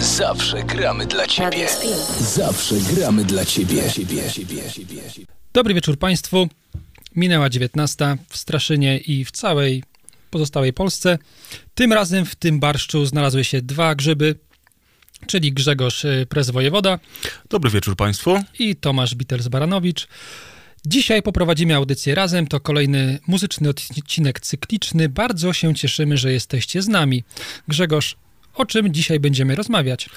Zawsze gramy dla Ciebie. Zawsze gramy dla Ciebie. Dobry wieczór Państwu. Minęła 19 w Straszynie i w całej pozostałej Polsce. Tym razem w tym barszczu znalazły się dwa grzyby, czyli Grzegorz y, Prez Wojewoda Dobry wieczór Państwu. i Tomasz Bitels-Baranowicz. Dzisiaj poprowadzimy audycję razem. To kolejny muzyczny odcinek cykliczny. Bardzo się cieszymy, że jesteście z nami. Grzegorz, o czym dzisiaj będziemy rozmawiać?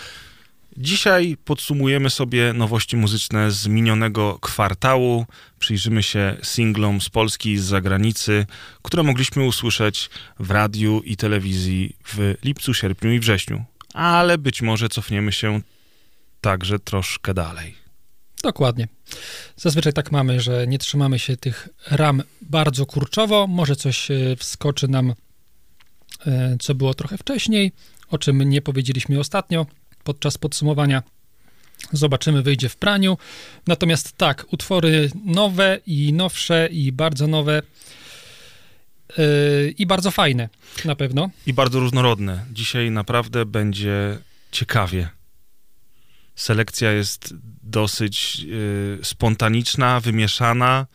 Dzisiaj podsumujemy sobie nowości muzyczne z minionego kwartału. Przyjrzymy się singlom z Polski i z zagranicy, które mogliśmy usłyszeć w radiu i telewizji w lipcu, sierpniu i wrześniu. Ale być może cofniemy się także troszkę dalej. Dokładnie. Zazwyczaj tak mamy, że nie trzymamy się tych ram bardzo kurczowo. Może coś e, wskoczy nam, e, co było trochę wcześniej, o czym nie powiedzieliśmy ostatnio podczas podsumowania. Zobaczymy, wyjdzie w praniu. Natomiast tak, utwory nowe i nowsze i bardzo nowe e, i bardzo fajne na pewno. I bardzo różnorodne. Dzisiaj naprawdę będzie ciekawie. Selekcja jest dosyć y, spontaniczna, wymieszana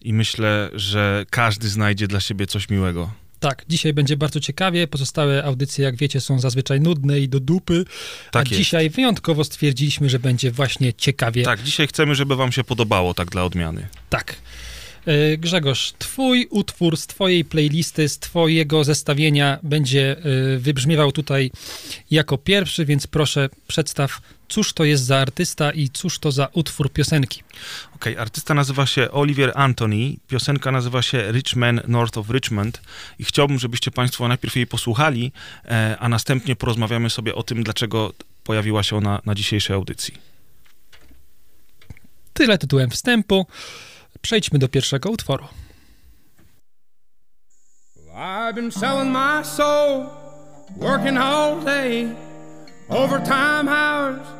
i myślę, że każdy znajdzie dla siebie coś miłego. Tak, dzisiaj będzie bardzo ciekawie. Pozostałe audycje, jak wiecie, są zazwyczaj nudne i do dupy. Tak a jest. dzisiaj wyjątkowo stwierdziliśmy, że będzie właśnie ciekawie. Tak, dzisiaj chcemy, żeby wam się podobało, tak dla odmiany. Tak. E, Grzegorz, twój utwór z twojej playlisty, z twojego zestawienia będzie e, wybrzmiewał tutaj jako pierwszy, więc proszę przedstaw, cóż to jest za artysta i cóż to za utwór piosenki. Okej, artysta nazywa się Oliver Anthony, piosenka nazywa się Rich Man North of Richmond i chciałbym, żebyście Państwo najpierw jej posłuchali, e, a następnie porozmawiamy sobie o tym, dlaczego pojawiła się ona na dzisiejszej audycji. Tyle tytułem wstępu. Przejdźmy do pierwszego utworu. I've been selling my soul, working all day, overtime hours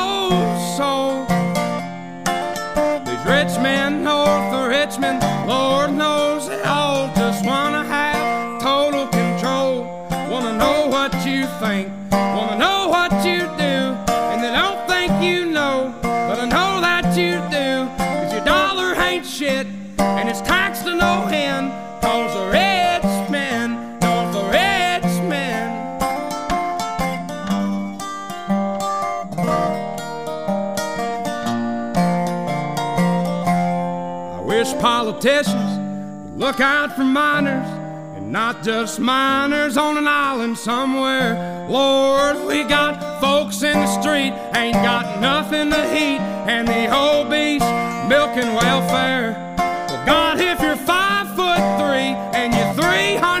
politicians look out for miners and not just miners on an island somewhere. Lord, we got folks in the street ain't got nothing to eat, and the obese milking welfare. Well, God, if you're five foot three and you're 300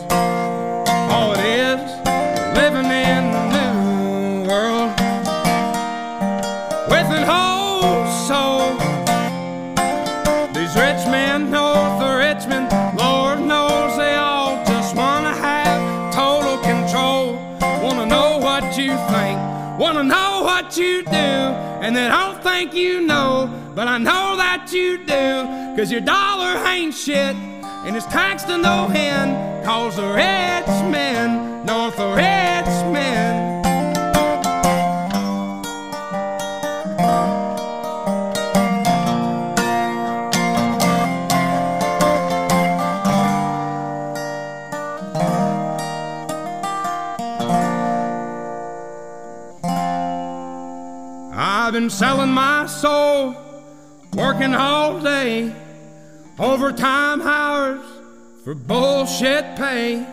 And they don't think you know, but I know that you do. Cause your dollar ain't shit, and it's taxed to no end. Cause the rich men, north of Richmond. I've been selling my soul, working all day, overtime hours for bullshit pay.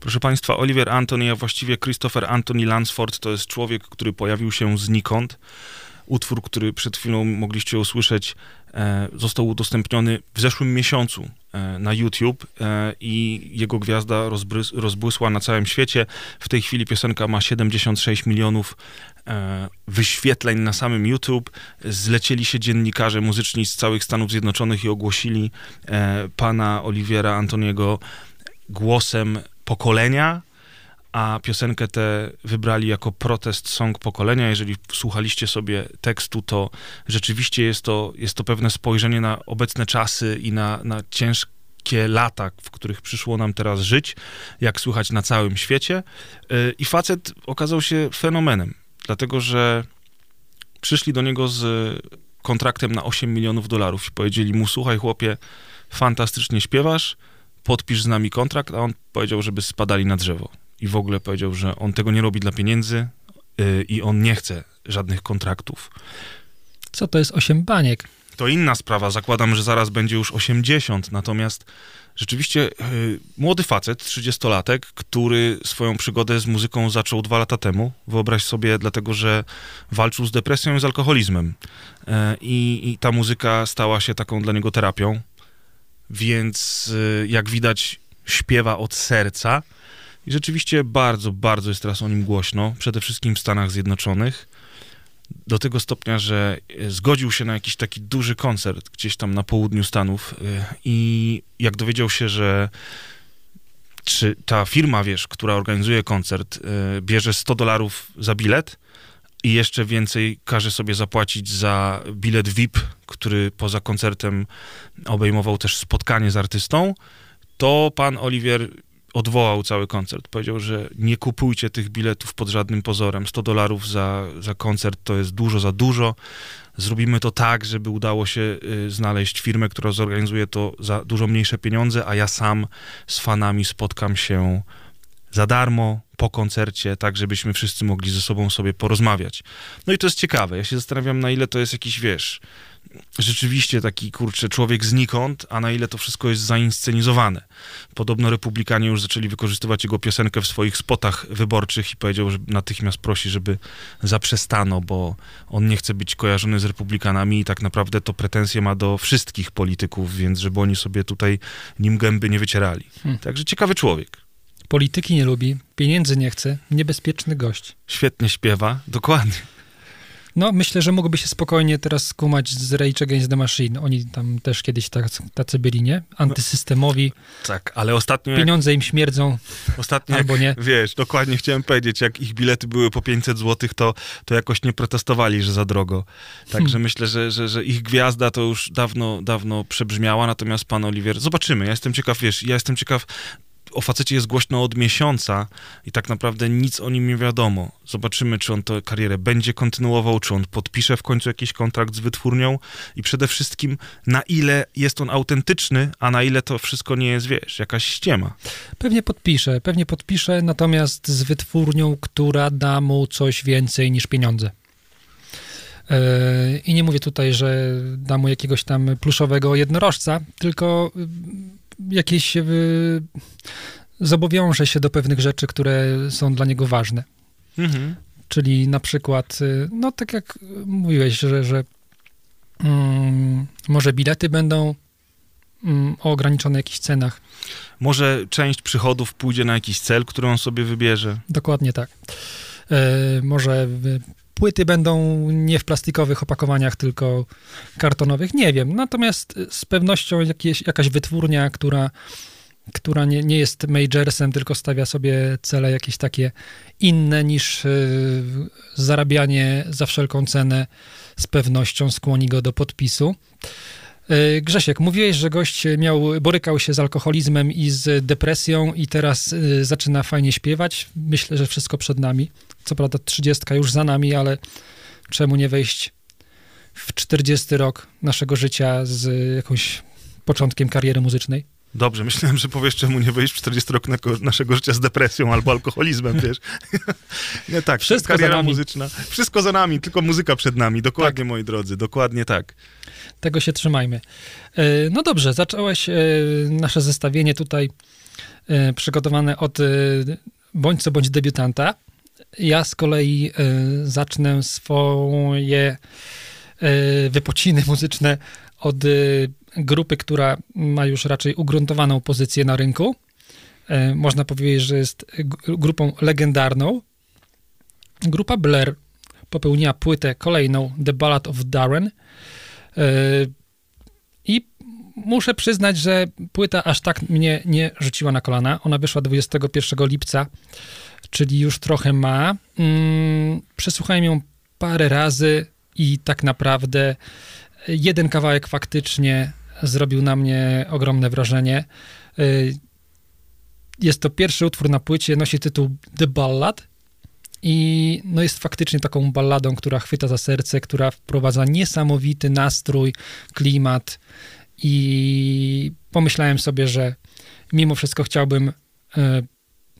Proszę Państwa, Oliver Anthony, a właściwie Christopher Anthony Lansford to jest człowiek, który pojawił się znikąd. Utwór, który przed chwilą mogliście usłyszeć, e, został udostępniony w zeszłym miesiącu e, na YouTube e, i jego gwiazda rozbłysła na całym świecie. W tej chwili piosenka ma 76 milionów wyświetleń na samym YouTube. Zlecieli się dziennikarze muzyczni z całych Stanów Zjednoczonych i ogłosili pana Oliviera Antoniego głosem pokolenia, a piosenkę tę wybrali jako protest song pokolenia. Jeżeli słuchaliście sobie tekstu, to rzeczywiście jest to, jest to pewne spojrzenie na obecne czasy i na, na ciężkie lata, w których przyszło nam teraz żyć, jak słychać na całym świecie. Y, I facet okazał się fenomenem, dlatego że przyszli do niego z kontraktem na 8 milionów dolarów i powiedzieli mu, słuchaj chłopie, fantastycznie śpiewasz, podpisz z nami kontrakt, a on powiedział, żeby spadali na drzewo. I w ogóle powiedział, że on tego nie robi dla pieniędzy yy, i on nie chce żadnych kontraktów. Co to jest osiem baniek? To inna sprawa, zakładam, że zaraz będzie już 80, natomiast rzeczywiście yy, młody facet, 30-latek, który swoją przygodę z muzyką zaczął dwa lata temu, wyobraź sobie, dlatego że walczył z depresją i z alkoholizmem. Yy, I ta muzyka stała się taką dla niego terapią więc y, jak widać śpiewa od serca i rzeczywiście bardzo, bardzo jest teraz o nim głośno, przede wszystkim w Stanach Zjednoczonych, do tego stopnia, że y, zgodził się na jakiś taki duży koncert gdzieś tam na południu Stanów y, i jak dowiedział się, że czy ta firma, wiesz, która organizuje koncert, bierze 100 dolarów za bilet, i jeszcze więcej każe sobie zapłacić za bilet VIP, który poza koncertem obejmował też spotkanie z artystą, to pan Oliwier odwołał cały koncert. Powiedział, że nie kupujcie tych biletów pod żadnym pozorem. 100 dolarów za, za koncert to jest dużo za dużo. Zrobimy to tak, żeby udało się y, znaleźć firmę, która zorganizuje to za dużo mniejsze pieniądze, a ja sam z fanami spotkam się za darmo, po koncercie, tak żebyśmy wszyscy mogli ze sobą sobie porozmawiać. No i to jest ciekawe. Ja się zastanawiam, na ile to jest jakiś, wiesz, rzeczywiście taki, kurczę, człowiek znikąd, a na ile to wszystko jest zainscenizowane. Podobno republikanie już zaczęli wykorzystywać jego piosenkę w swoich spotach wyborczych i powiedział, że natychmiast prosi, żeby zaprzestano, bo on nie chce być kojarzony z republikanami i tak naprawdę to pretensje ma do wszystkich polityków, więc żeby oni sobie tutaj nim gęby nie wycierali. Hmm. Także ciekawy człowiek. Polityki nie lubi, pieniędzy nie chce, niebezpieczny gość. Świetnie śpiewa, dokładnie. No, myślę, że mógłby się spokojnie teraz skumać z Rage Against the Machine. Oni tam też kiedyś tacy, tacy byli, nie? Antysystemowi. Tak, ale ostatnio... Pieniądze jak, im śmierdzą, ostatnio albo jak, nie. Wiesz, dokładnie chciałem powiedzieć, jak ich bilety były po 500 zł, to, to jakoś nie protestowali, że za drogo. Także hmm. myślę, że, że, że ich gwiazda to już dawno, dawno przebrzmiała, natomiast pan Oliwier... Zobaczymy, ja jestem ciekaw, wiesz, ja jestem ciekaw, o facecie jest głośno od miesiąca i tak naprawdę nic o nim nie wiadomo. Zobaczymy, czy on tę karierę będzie kontynuował, czy on podpisze w końcu jakiś kontrakt z wytwórnią i przede wszystkim na ile jest on autentyczny, a na ile to wszystko nie jest, wiesz, jakaś ściema. Pewnie podpisze, pewnie podpisze, natomiast z wytwórnią, która da mu coś więcej niż pieniądze. E, I nie mówię tutaj, że da mu jakiegoś tam pluszowego jednorożca, tylko jakieś zobowiąże się do pewnych rzeczy, które są dla niego ważne. Mhm. Czyli na przykład, y, no tak jak mówiłeś, że, że um, może bilety będą um, o ograniczonych jakichś cenach. Może część przychodów pójdzie na jakiś cel, który on sobie wybierze. Dokładnie tak. E, może płyty będą nie w plastikowych opakowaniach, tylko kartonowych, nie wiem. Natomiast z pewnością jakieś, jakaś wytwórnia, która, która nie, nie jest majorsem, tylko stawia sobie cele jakieś takie inne niż y, zarabianie za wszelką cenę, z pewnością skłoni go do podpisu. Y, Grzesiek, mówiłeś, że gość miał, borykał się z alkoholizmem i z depresją i teraz y, zaczyna fajnie śpiewać. Myślę, że wszystko przed nami. Co prawda trzydziestka już za nami, ale czemu nie wejść w czterdziesty rok naszego życia z jakąś początkiem kariery muzycznej? Dobrze, myślałem, że powiesz, czemu nie wyjść w 40 roku naszego życia z depresją albo alkoholizmem, wiesz. nie tak, Wszystko kariera muzyczna. Wszystko za nami, tylko muzyka przed nami. Dokładnie, tak. moi drodzy, dokładnie tak. Tego się trzymajmy. E, no dobrze, zacząłeś e, nasze zestawienie tutaj e, przygotowane od bądź co bądź debiutanta. Ja z kolei zacznę swoje wypociny muzyczne od grupy, która ma już raczej ugruntowaną pozycję na rynku. Można powiedzieć, że jest grupą legendarną. Grupa Blair popełniła płytę kolejną The Ballad of Darren – I muszę przyznać, że płyta aż tak mnie nie rzuciła na kolana. Ona wyszła 21 lipca, czyli już trochę ma. Mm, przesłuchałem ją parę razy i tak naprawdę jeden kawałek faktycznie zrobił na mnie ogromne wrażenie. Yy, jest to pierwszy utwór na płycie, nosi tytuł The Ballad i no jest faktycznie taką balladą, która chwyta za serce, która wprowadza niesamowity nastrój, klimat i pomyślałem sobie, że mimo wszystko chciałbym e,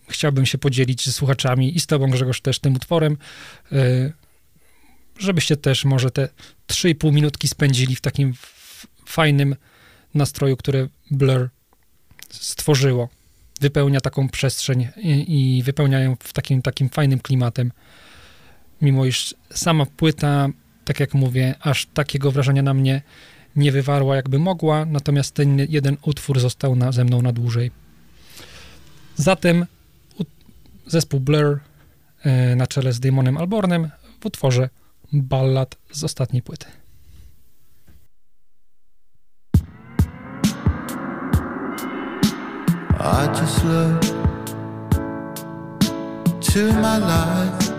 chciałbym się podzielić ze słuchaczami i z tobą Grzegorz też tym utworem, e, żebyście też może te 3,5 minutki spędzili w takim fajnym nastroju, które Blur stworzyło wypełnia taką przestrzeń i, i wypełnia ją w takim, takim fajnym klimatem. Mimo iż sama płyta, tak jak mówię, aż takiego wrażenia na mnie nie wywarła, jakby mogła, natomiast ten jeden utwór został na, ze mną na dłużej. Zatem zespół Blur e, na czele z Damonem Albornem w utworze ballad z ostatniej płyty. I just look to my life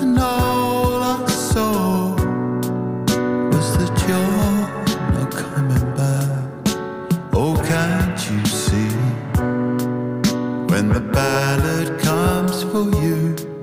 and all the ballad comes for you?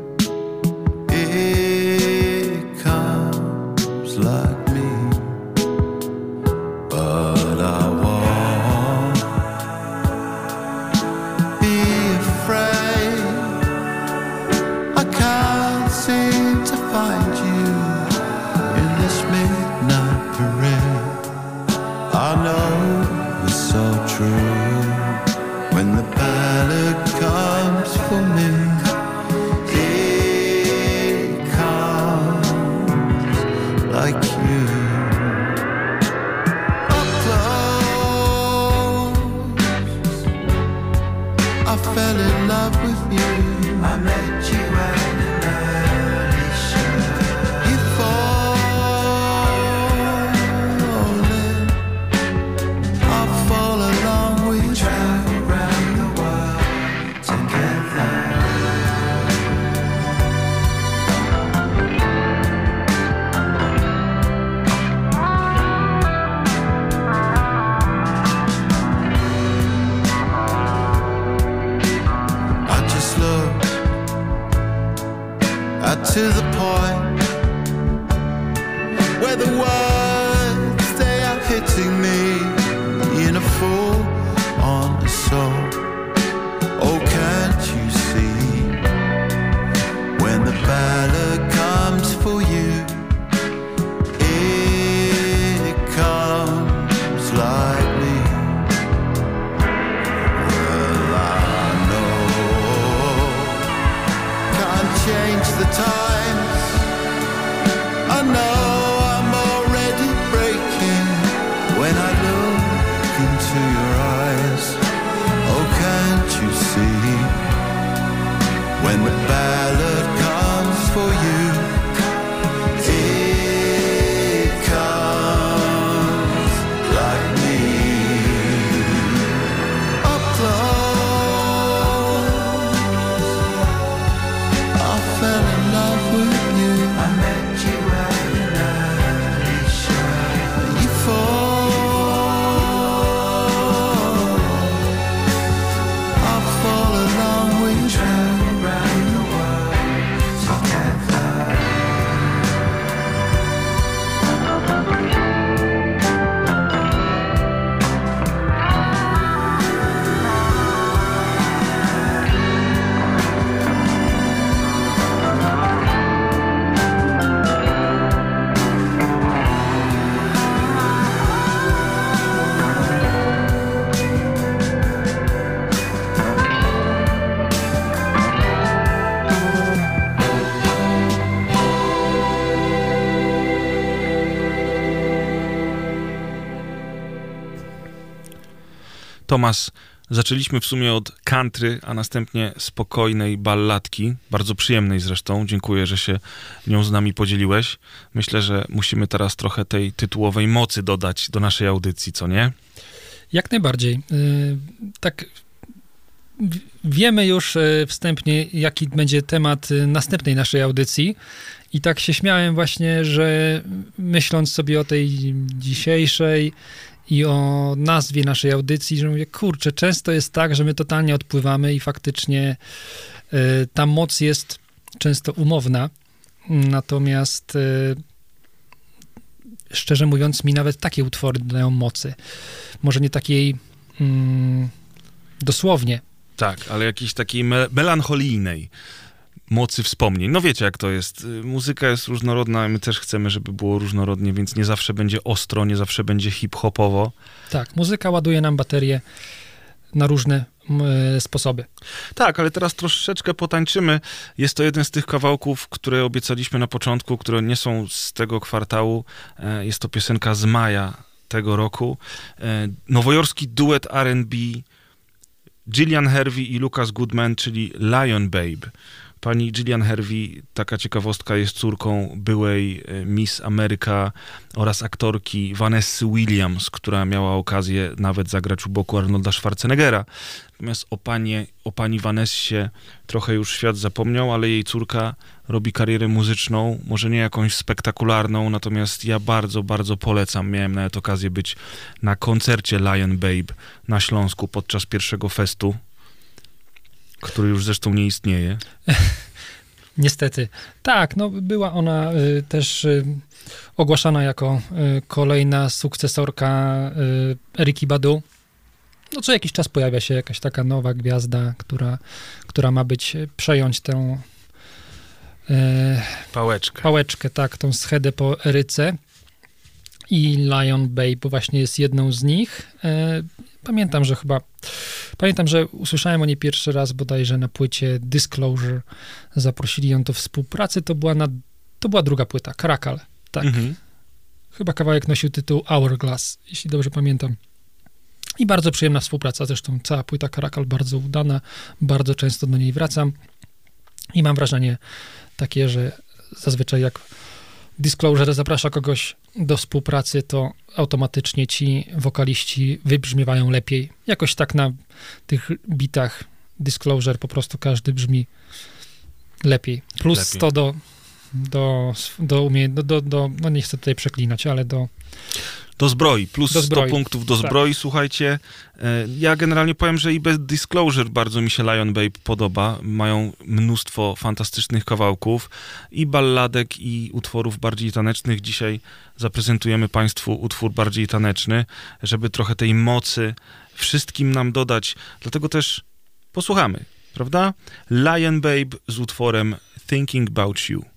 Tomas, zaczęliśmy w sumie od country, a następnie spokojnej balladki, bardzo przyjemnej zresztą. Dziękuję, że się nią z nami podzieliłeś. Myślę, że musimy teraz trochę tej tytułowej mocy dodać do naszej audycji, co nie? Jak najbardziej. Y, tak wiemy już y, wstępnie, jaki będzie temat y, następnej naszej audycji. I tak się śmiałem właśnie, że myśląc sobie o tej dzisiejszej i o nazwie naszej audycji, że mówię, kurczę, często jest tak, że my totalnie odpływamy i faktycznie y, ta moc jest często umowna. Natomiast y, szczerze mówiąc, mi nawet takie utwory dodają mocy. Może nie takiej mm, dosłownie. Tak, ale jakiejś takiej me melancholijnej mocy wspomnień. No wiecie, jak to jest. Y, muzyka jest różnorodna, my też chcemy, żeby było różnorodnie, więc nie zawsze będzie ostro, nie zawsze będzie hip-hopowo. Tak, muzyka ładuje nam baterię na różne y, sposoby. Tak, ale teraz troszeczkę potańczymy. Jest to jeden z tych kawałków, które obiecaliśmy na początku, które nie są z tego kwartału. E, jest to piosenka z maja tego roku. E, nowojorski duet R&B Gillian Hervey i Lucas Goodman, czyli Lion Babe. Pani Gillian Hervey, taka ciekawostka, jest córką byłej e, Miss Ameryka oraz aktorki Vanessa Williams, która miała okazję nawet zagrać u boku Arnolda Schwarzeneggera. Natomiast o, panie, o pani Vanessie trochę już świat zapomniał, ale jej córka robi karierę muzyczną, może nie jakąś spektakularną, natomiast ja bardzo, bardzo polecam. Miałem nawet okazję być na koncercie Lion Babe na Śląsku podczas pierwszego festu który już zresztą nie istnieje. Niestety. Tak, no była ona y, też y, ogłaszana jako y, kolejna sukcesorka y, Eriki Badu. No co jakiś czas pojawia się jakaś taka nowa gwiazda, która, która ma być, y, przejąć tę y, pałeczkę. Pałeczkę, tak, tą schedę po Eryce. I Lion Babe właśnie jest jedną z nich. Pamiętam, że chyba Pamiętam, że usłyszałem o niej pierwszy raz bodajże na płycie Disclosure. Zaprosili ją do współpracy. To była, na, to była druga płyta, Karakal. Tak. Mhm. Chyba kawałek nosił tytuł Hourglass, jeśli dobrze pamiętam. I bardzo przyjemna współpraca, zresztą cała płyta Karakal bardzo udana, bardzo często do niej wracam i mam wrażenie takie, że zazwyczaj jak Disclosure zaprasza kogoś do współpracy, to automatycznie ci wokaliści wybrzmiewają lepiej. Jakoś tak na tych bitach Disclosure po prostu każdy brzmi lepiej. Plus lepiej. 100 do, do, do, umie, do, do, do, no nie chcę tutaj przeklinać, ale do do zbroi, plus do zbroi. 100 punktów do tak. zbroi, tak. słuchajcie. E, ja generalnie powiem, że i bez Disclosure bardzo mi się Lion Babe podoba. Mają mnóstwo fantastycznych kawałków i balladek, i utworów bardziej tanecznych. Dzisiaj zaprezentujemy Państwu utwór bardziej taneczny, żeby trochę tej mocy wszystkim nam dodać. Dlatego też posłuchamy, prawda? Lion Babe z utworem Thinking About You.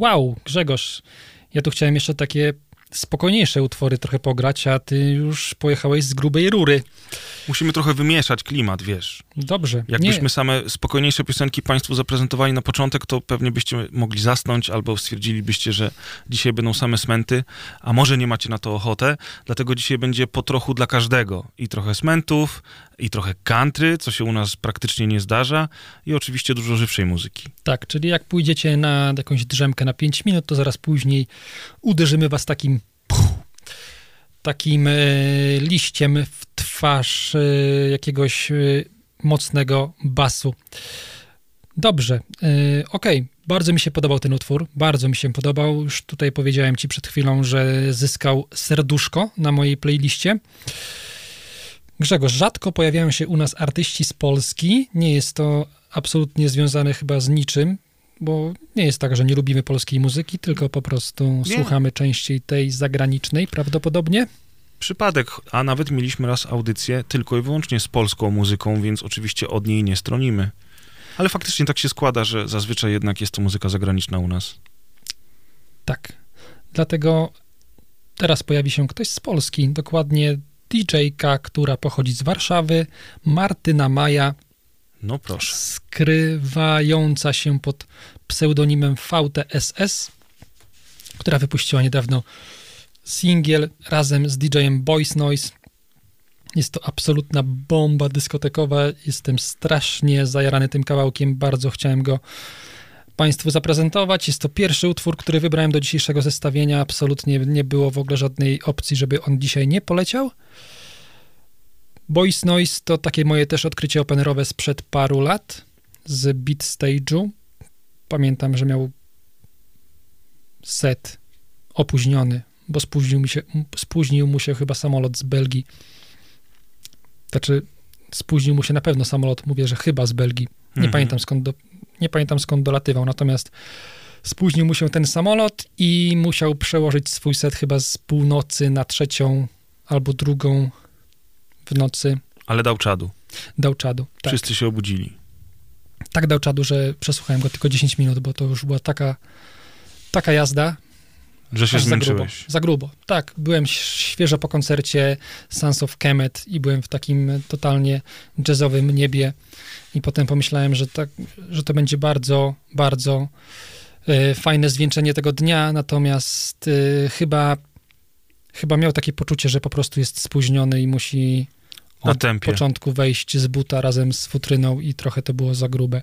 Wow, Grzegorz, ja tu chciałem jeszcze takie spokojniejsze utwory trochę pograć, a ty już pojechałeś z grubej rury. Musimy trochę wymieszać klimat, wiesz. Dobrze. Jakbyśmy Nie. same spokojniejsze piosenki Państwu zaprezentowali na początek, to pewnie byście mogli zasnąć albo stwierdzilibyście, że dzisiaj będą same smenty, a może nie macie na to ochotę. Dlatego dzisiaj będzie po trochu dla każdego. I trochę smentów, i trochę country, co się u nas praktycznie nie zdarza, i oczywiście dużo żywszej muzyki. Tak, czyli jak pójdziecie na jakąś drzemkę na 5 minut, to zaraz później uderzymy was takim puh, takim e, liściem w twarz e, jakiegoś e, mocnego basu. Dobrze, okej, bardzo mi się podobał ten utwór, bardzo mi się podobał. Już tutaj powiedziałem ci przed chwilą, że zyskał serduszko na mojej playliście. Grzegorz, rzadko pojawiają się u nas artyści z Polski. Nie jest to absolutnie związane chyba z niczym, bo nie jest tak, że nie lubimy polskiej muzyki, tylko po prostu Nie. słuchamy częściej tej zagranicznej prawdopodobnie. Przypadek, a nawet mieliśmy raz audycję tylko i wyłącznie z polską muzyką, więc oczywiście od niej nie stronimy. Ale faktycznie tak się składa, że zazwyczaj jednak jest to muzyka zagraniczna u nas. Tak. Dlatego teraz pojawi się ktoś z Polski, dokładnie DJ-ka, która pochodzi z Warszawy, Martyna Maja, No proszę. skrywająca się pod pseudonimem VTSS, która wypuściła niedawno singiel razem z DJ-em Boys Noise. Jest to absolutna bomba dyskotekowa. Jestem strasznie zajarany tym kawałkiem. Bardzo chciałem go Państwu zaprezentować. Jest to pierwszy utwór, który wybrałem do dzisiejszego zestawienia. Absolutnie nie było w ogóle żadnej opcji, żeby on dzisiaj nie poleciał. Boys Noise to takie moje też odkrycie openerowe sprzed paru lat z Beat Stage'u. Pamiętam, że miał set opóźniony, bo spóźnił, mi się, spóźnił mu się chyba samolot z Belgii. Znaczy, spóźnił mu się na pewno samolot, mówię, że chyba z Belgii. Nie Mhm. pamiętam skąd do, nie pamiętam skąd dolatywał, natomiast spóźnił mu się ten samolot i musiał przełożyć swój set chyba z północy na trzecią albo drugą w nocy. Ale dał czadu. Dał czadu. Tak, Wszyscy się obudzili. tak dał czadu, że przesłuchałem go tylko 10 minut, bo to już była taka, taka jazda. Że się aż za grubo. zmęczyłeś. Za grubo. Tak, byłem świeżo po koncercie Sons of Kemet i byłem w takim totalnie jazzowym niebie i potem pomyślałem, że, tak, że to będzie bardzo, bardzo e, fajne zwieńczenie tego dnia, natomiast e, chyba, chyba miał takie poczucie, że po prostu jest spóźniony i musi Na tempie. początku wejść z buta razem z futryną i trochę to było za grube.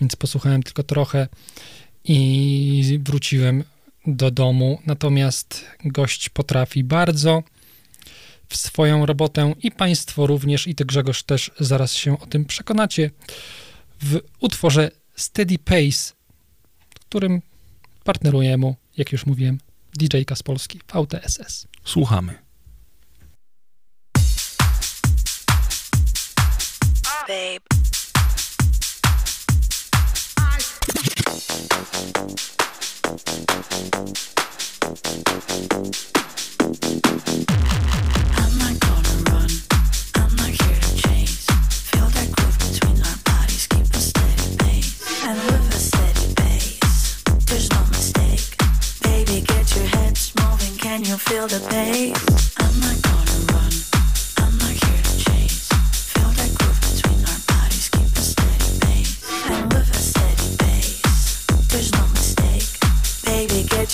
Więc posłuchałem tylko trochę i wróciłem do domu. Natomiast gość potrafi bardzo w swoją robotę i Państwo również, i Ty Grzegorz też zaraz się o tym przekonacie w utworze Steady Pace, którym partneruje mu, jak już mówiłem, DJ-ka z Polski, VTSS. Słuchamy. Moving. Can you feel the pace? I'm not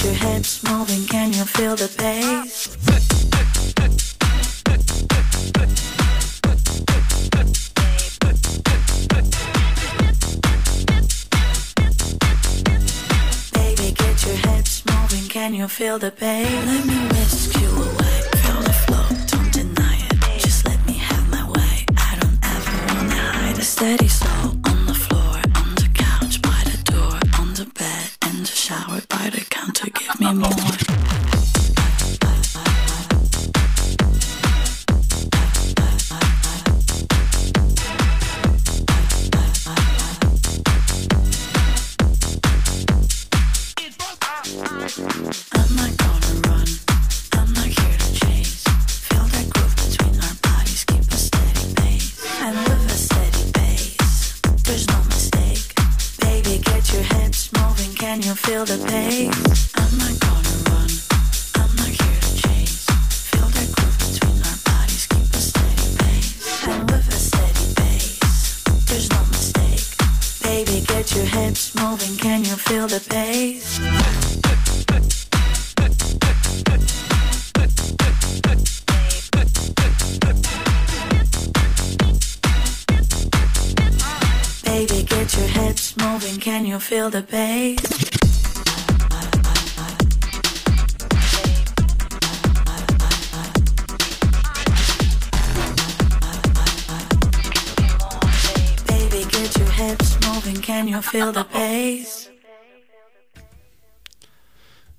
your hips moving. Can you feel the pace? Baby, get your hips moving. Can you feel the pain? Let me whisk you away. Feel the flow, don't deny it. Just let me have my way. I don't ever wanna hide it. Steady slow on the floor, on the couch, by the door, on the bed, in the shower, by the counter. Give me more.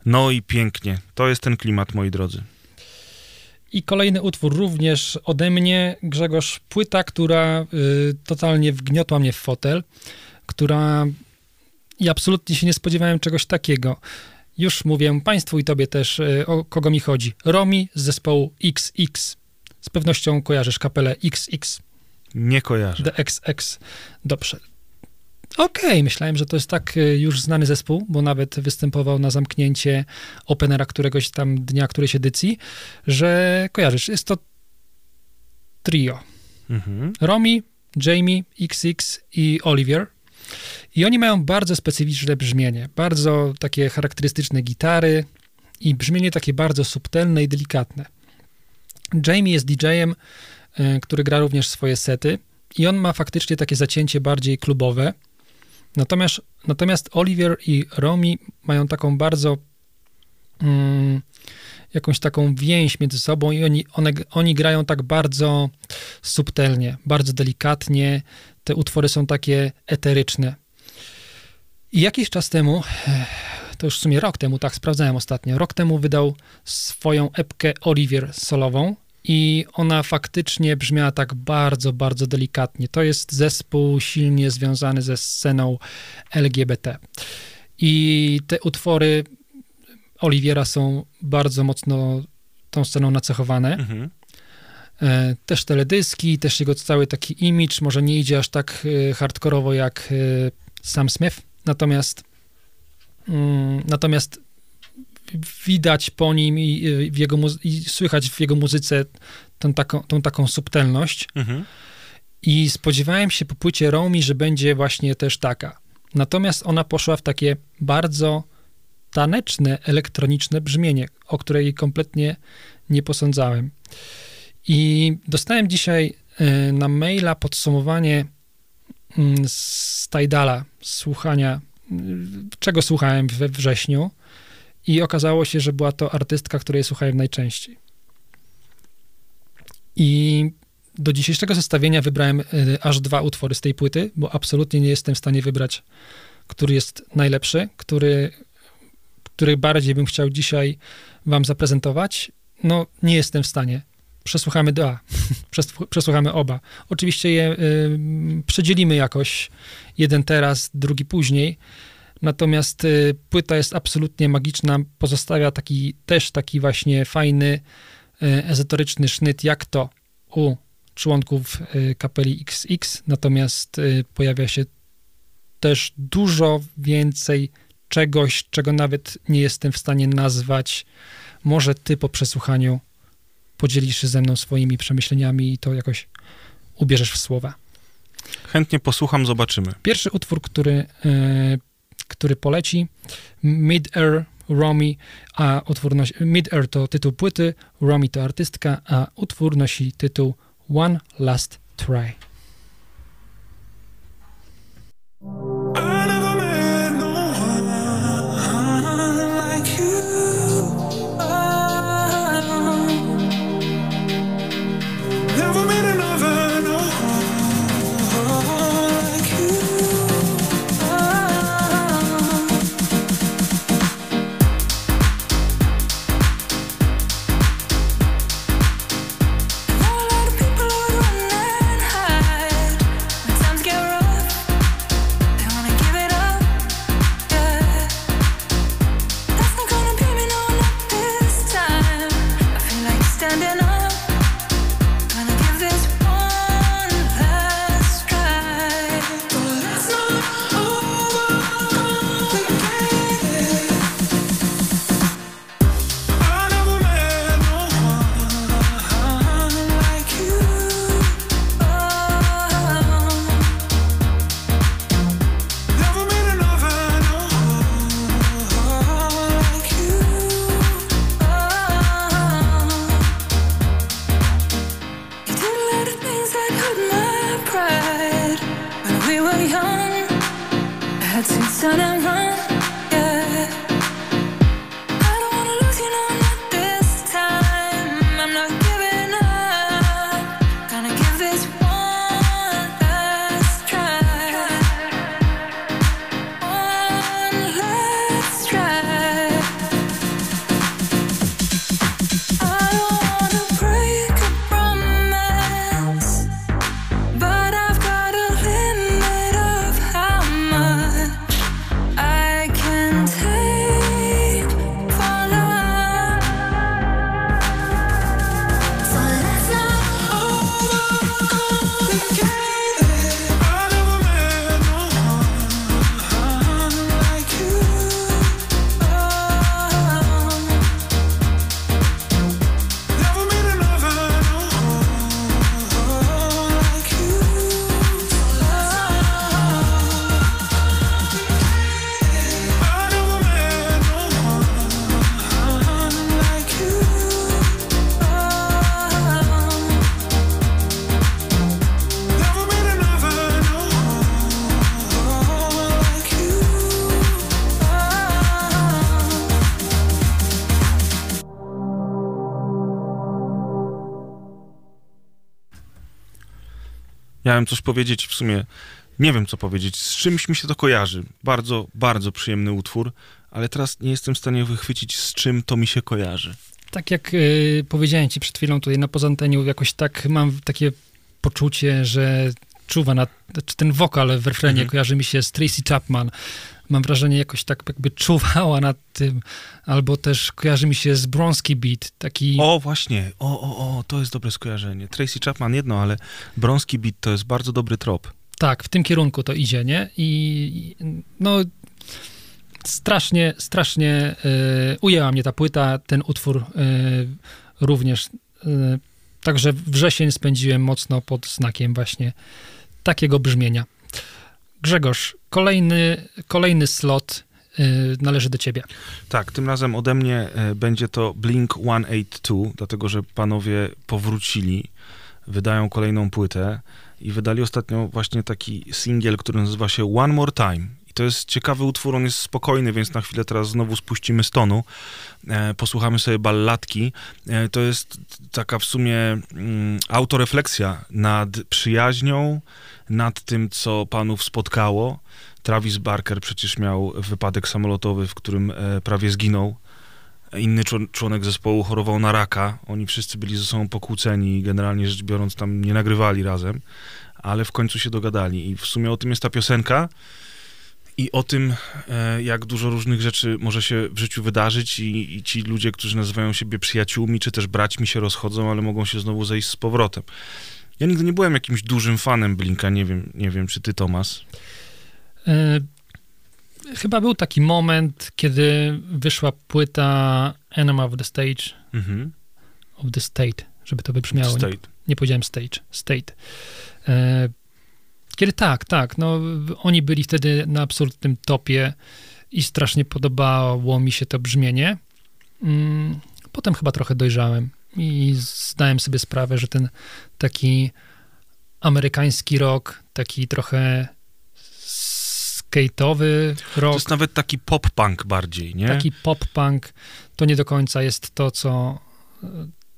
No i pięknie. To jest ten klimat, moi drodzy. I kolejny utwór również ode mnie, Grzegorz, płyta, która y, totalnie wgniotła mnie w fotel, która i absolutnie się nie spodziewałem czegoś takiego. Już mówię Państwu i Tobie też, y, o kogo mi chodzi. Romi z zespołu XX. Z pewnością kojarzysz kapelę XX, Nie kojarzę. The XX. Dobrze. Okej, myślałem, że to jest tak y, już znany zespół, bo nawet występował na zamknięcie Openera któregoś tam dnia, którejś edycji, że kojarzysz. Jest to trio. Mhm. Romi, Jamie, XX i Oliver. I oni mają bardzo specyficzne brzmienie, bardzo takie charakterystyczne gitary i brzmienie takie bardzo subtelne i delikatne. Jamie jest DJ-em, y, który gra również swoje sety i on ma faktycznie takie zacięcie bardziej klubowe. Natomiast, natomiast Oliver i Romi mają taką bardzo mm, jakąś taką więź między sobą i oni, one, oni grają tak bardzo subtelnie, bardzo delikatnie. Te utwory są takie eteryczne. I jakiś czas temu, to już w sumie rok temu, tak sprawdzałem ostatnio, rok temu wydał swoją epkę Oliver solową i ona faktycznie brzmiała tak bardzo, bardzo delikatnie. To jest zespół silnie związany ze sceną LGBT. I te utwory Oliwiera są bardzo mocno tą sceną nacechowane. Mhm. E, Też teledyski, też jego cały taki image, może nie idzie aż tak e, hardkorowo jak e, Sam Smith, natomiast mm, natomiast widać po nim i, w jego, i słychać w jego muzyce tą taką, tą taką subtelność Mhm. i spodziewałem się po płycie Romi, że będzie właśnie też taka. Natomiast ona poszła w takie bardzo taneczne, elektroniczne brzmienie, o której kompletnie nie posądzałem. I dostałem dzisiaj e, na maila podsumowanie mm, z Tidala słuchania, mm, czego słuchałem we wrześniu i okazało się, że była to artystka, której słuchałem najczęściej. I do dzisiejszego zestawienia wybrałem y, aż dwa utwory z tej płyty, bo absolutnie nie jestem w stanie wybrać, który jest najlepszy, który, który bardziej bym chciał dzisiaj wam zaprezentować. No, nie jestem w stanie. Przesłuchamy dwa, Przes- przesłuchamy oba. Oczywiście je y, przedzielimy jakoś, jeden teraz, drugi później, natomiast y, płyta jest absolutnie magiczna, pozostawia taki, też taki właśnie fajny, y, ezoteryczny sznyt, jak to u członków y, kapeli XX, natomiast y, pojawia się też dużo więcej czegoś, czego nawet nie jestem w stanie nazwać. Może ty po przesłuchaniu podzielisz się ze mną swoimi przemyśleniami i to jakoś ubierzesz w słowa. Chętnie posłucham, zobaczymy. Pierwszy utwór, który, e, który poleci, Mid-Air Romy, a utwór nosi, Mid-Air to tytuł płyty, Romy to artystka, a utwór nosi tytuł One Last Try. Coś powiedzieć, w sumie nie wiem co powiedzieć, z czymś mi się to kojarzy. Bardzo, bardzo przyjemny utwór, ale teraz nie jestem w stanie wychwycić, z czym to mi się kojarzy. Tak jak y, powiedziałem ci przed chwilą tutaj na pozanteniu, jakoś tak mam takie poczucie, że czuwa na, czy ten wokal w refrenie Mhm. kojarzy mi się z Tracy Chapman. Mam wrażenie, jakoś tak jakby czuwała nad tym, albo też kojarzy mi się z Bronski Beat, taki... O, właśnie, o, o, o, to jest dobre skojarzenie. Tracy Chapman jedno, ale Bronski Beat to jest bardzo dobry trop. Tak, w tym kierunku to idzie, nie? I no strasznie, strasznie y, ujęła mnie ta płyta, ten utwór y, również. Y, także wrzesień spędziłem mocno pod znakiem właśnie takiego brzmienia. Grzegorz, kolejny, kolejny slot y, należy do ciebie. Tak, tym razem ode mnie e, będzie to Blink 182, dlatego że panowie powrócili, wydają kolejną płytę i wydali ostatnio właśnie taki singiel, który nazywa się One More Time. I to jest ciekawy utwór, on jest spokojny, więc na chwilę teraz znowu spuścimy stonu. E, posłuchamy sobie balladki. E, to jest taka w sumie mm, autorefleksja nad przyjaźnią, nad tym, co panów spotkało. Travis Barker przecież miał wypadek samolotowy, w którym e, prawie zginął. Inny człon- członek zespołu chorował na raka. Oni wszyscy byli ze sobą pokłóceni i generalnie rzecz biorąc tam nie nagrywali razem, ale w końcu się dogadali. I w sumie o tym jest ta piosenka i o tym, e, jak dużo różnych rzeczy może się w życiu wydarzyć i, i ci ludzie, którzy nazywają siebie przyjaciółmi czy też braćmi się rozchodzą, ale mogą się znowu zejść z powrotem. Ja nigdy nie byłem jakimś dużym fanem Blinka, nie wiem, nie wiem czy ty, Tomas. Y, chyba był taki moment, kiedy wyszła płyta Enema of the Stage, Mhm. of the State, żeby to wybrzmiało. Nie, State. nie powiedziałem stage, state. E, kiedy tak, tak, no oni byli wtedy na absolutnym topie i strasznie podobało mi się to brzmienie. Mm, Potem chyba trochę dojrzałem i zdałem sobie sprawę, że ten taki amerykański rock, taki trochę skate'owy To rock, jest nawet taki pop-punk bardziej, nie? taki pop-punk, to nie do końca jest to, co,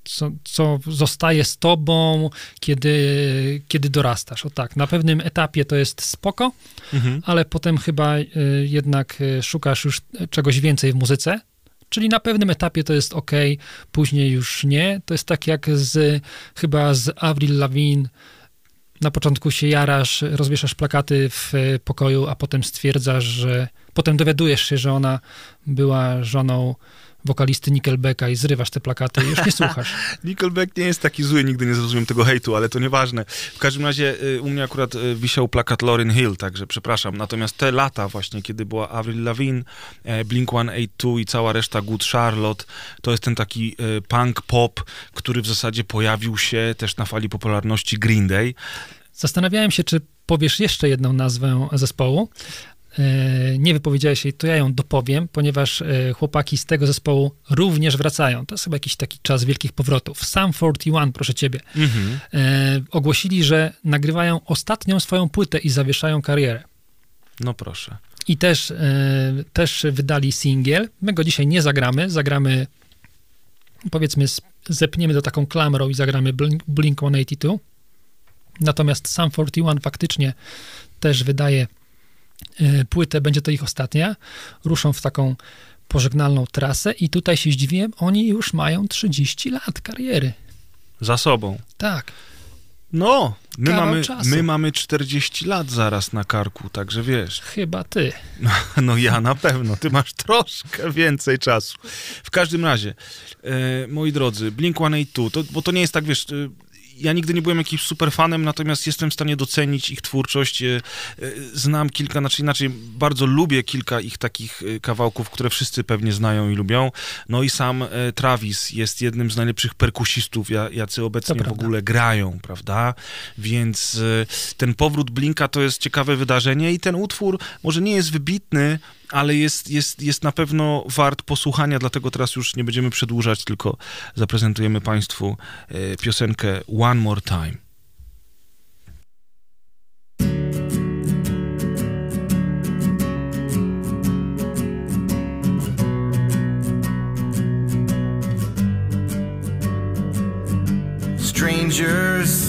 co, co zostaje z tobą, kiedy, kiedy dorastasz. O tak, na pewnym etapie to jest spoko, Mhm. ale potem chyba y, jednak y, szukasz już czegoś więcej w muzyce. Czyli na pewnym etapie to jest ok, później już nie. To jest tak jak z chyba z Avril Lavigne. Na początku się jarasz, rozwieszasz plakaty w y, pokoju, a potem stwierdzasz, że potem dowiadujesz się, że ona była żoną wokalisty Nickelbacka i zrywasz te plakaty i już nie słuchasz. Nickelback nie jest taki zły, nigdy nie zrozumiem tego hejtu, ale to nieważne. W każdym razie y, u mnie akurat y, wisiał plakat Lauryn Hill, także przepraszam. Natomiast te lata właśnie, kiedy była Avril Lavigne, e, Blink-182 i cała reszta Good Charlotte, to jest ten taki y, punk pop, który w zasadzie pojawił się też na fali popularności Green Day. Zastanawiałem się, czy powiesz jeszcze jedną nazwę zespołu. E, nie wypowiedziałeś jej, to ja ją dopowiem, ponieważ e, chłopaki z tego zespołu również wracają. To jest chyba jakiś taki czas wielkich powrotów. Sam 41, proszę ciebie, Mhm. e, ogłosili, że nagrywają ostatnią swoją płytę i zawieszają karierę. No proszę. I też, też wydali singiel. My go dzisiaj nie zagramy. Zagramy, powiedzmy, zepniemy to taką klamrą i zagramy Blink, Blink 182. Natomiast Sam 41 faktycznie też wydaje płytę, będzie to ich ostatnia. Ruszą w taką pożegnalną trasę i tutaj się zdziwiłem, oni już mają 30 lat kariery. Za sobą. Tak, No, my Kawał mamy, czasu. my mamy 40 lat zaraz na karku, także wiesz. chyba ty. No ja na pewno, ty masz troszkę więcej czasu. W każdym razie, e, moi drodzy, Blink-182, to, bo to nie jest tak, wiesz, e, ja nigdy nie byłem jakimś super fanem, natomiast jestem w stanie docenić ich twórczość. E, e, znam kilka, znaczy inaczej, bardzo lubię kilka ich takich e, kawałków, które wszyscy pewnie znają i lubią. No i sam Travis jest jednym z najlepszych perkusistów, ja- jacy obecnie w ogóle grają, prawda? Więc ten powrót Blinka to jest ciekawe wydarzenie i ten utwór może nie jest wybitny, ale jest, jest, jest na pewno wart posłuchania, dlatego teraz już nie będziemy przedłużać, tylko zaprezentujemy Państwu e, piosenkę One More Time. Strangers,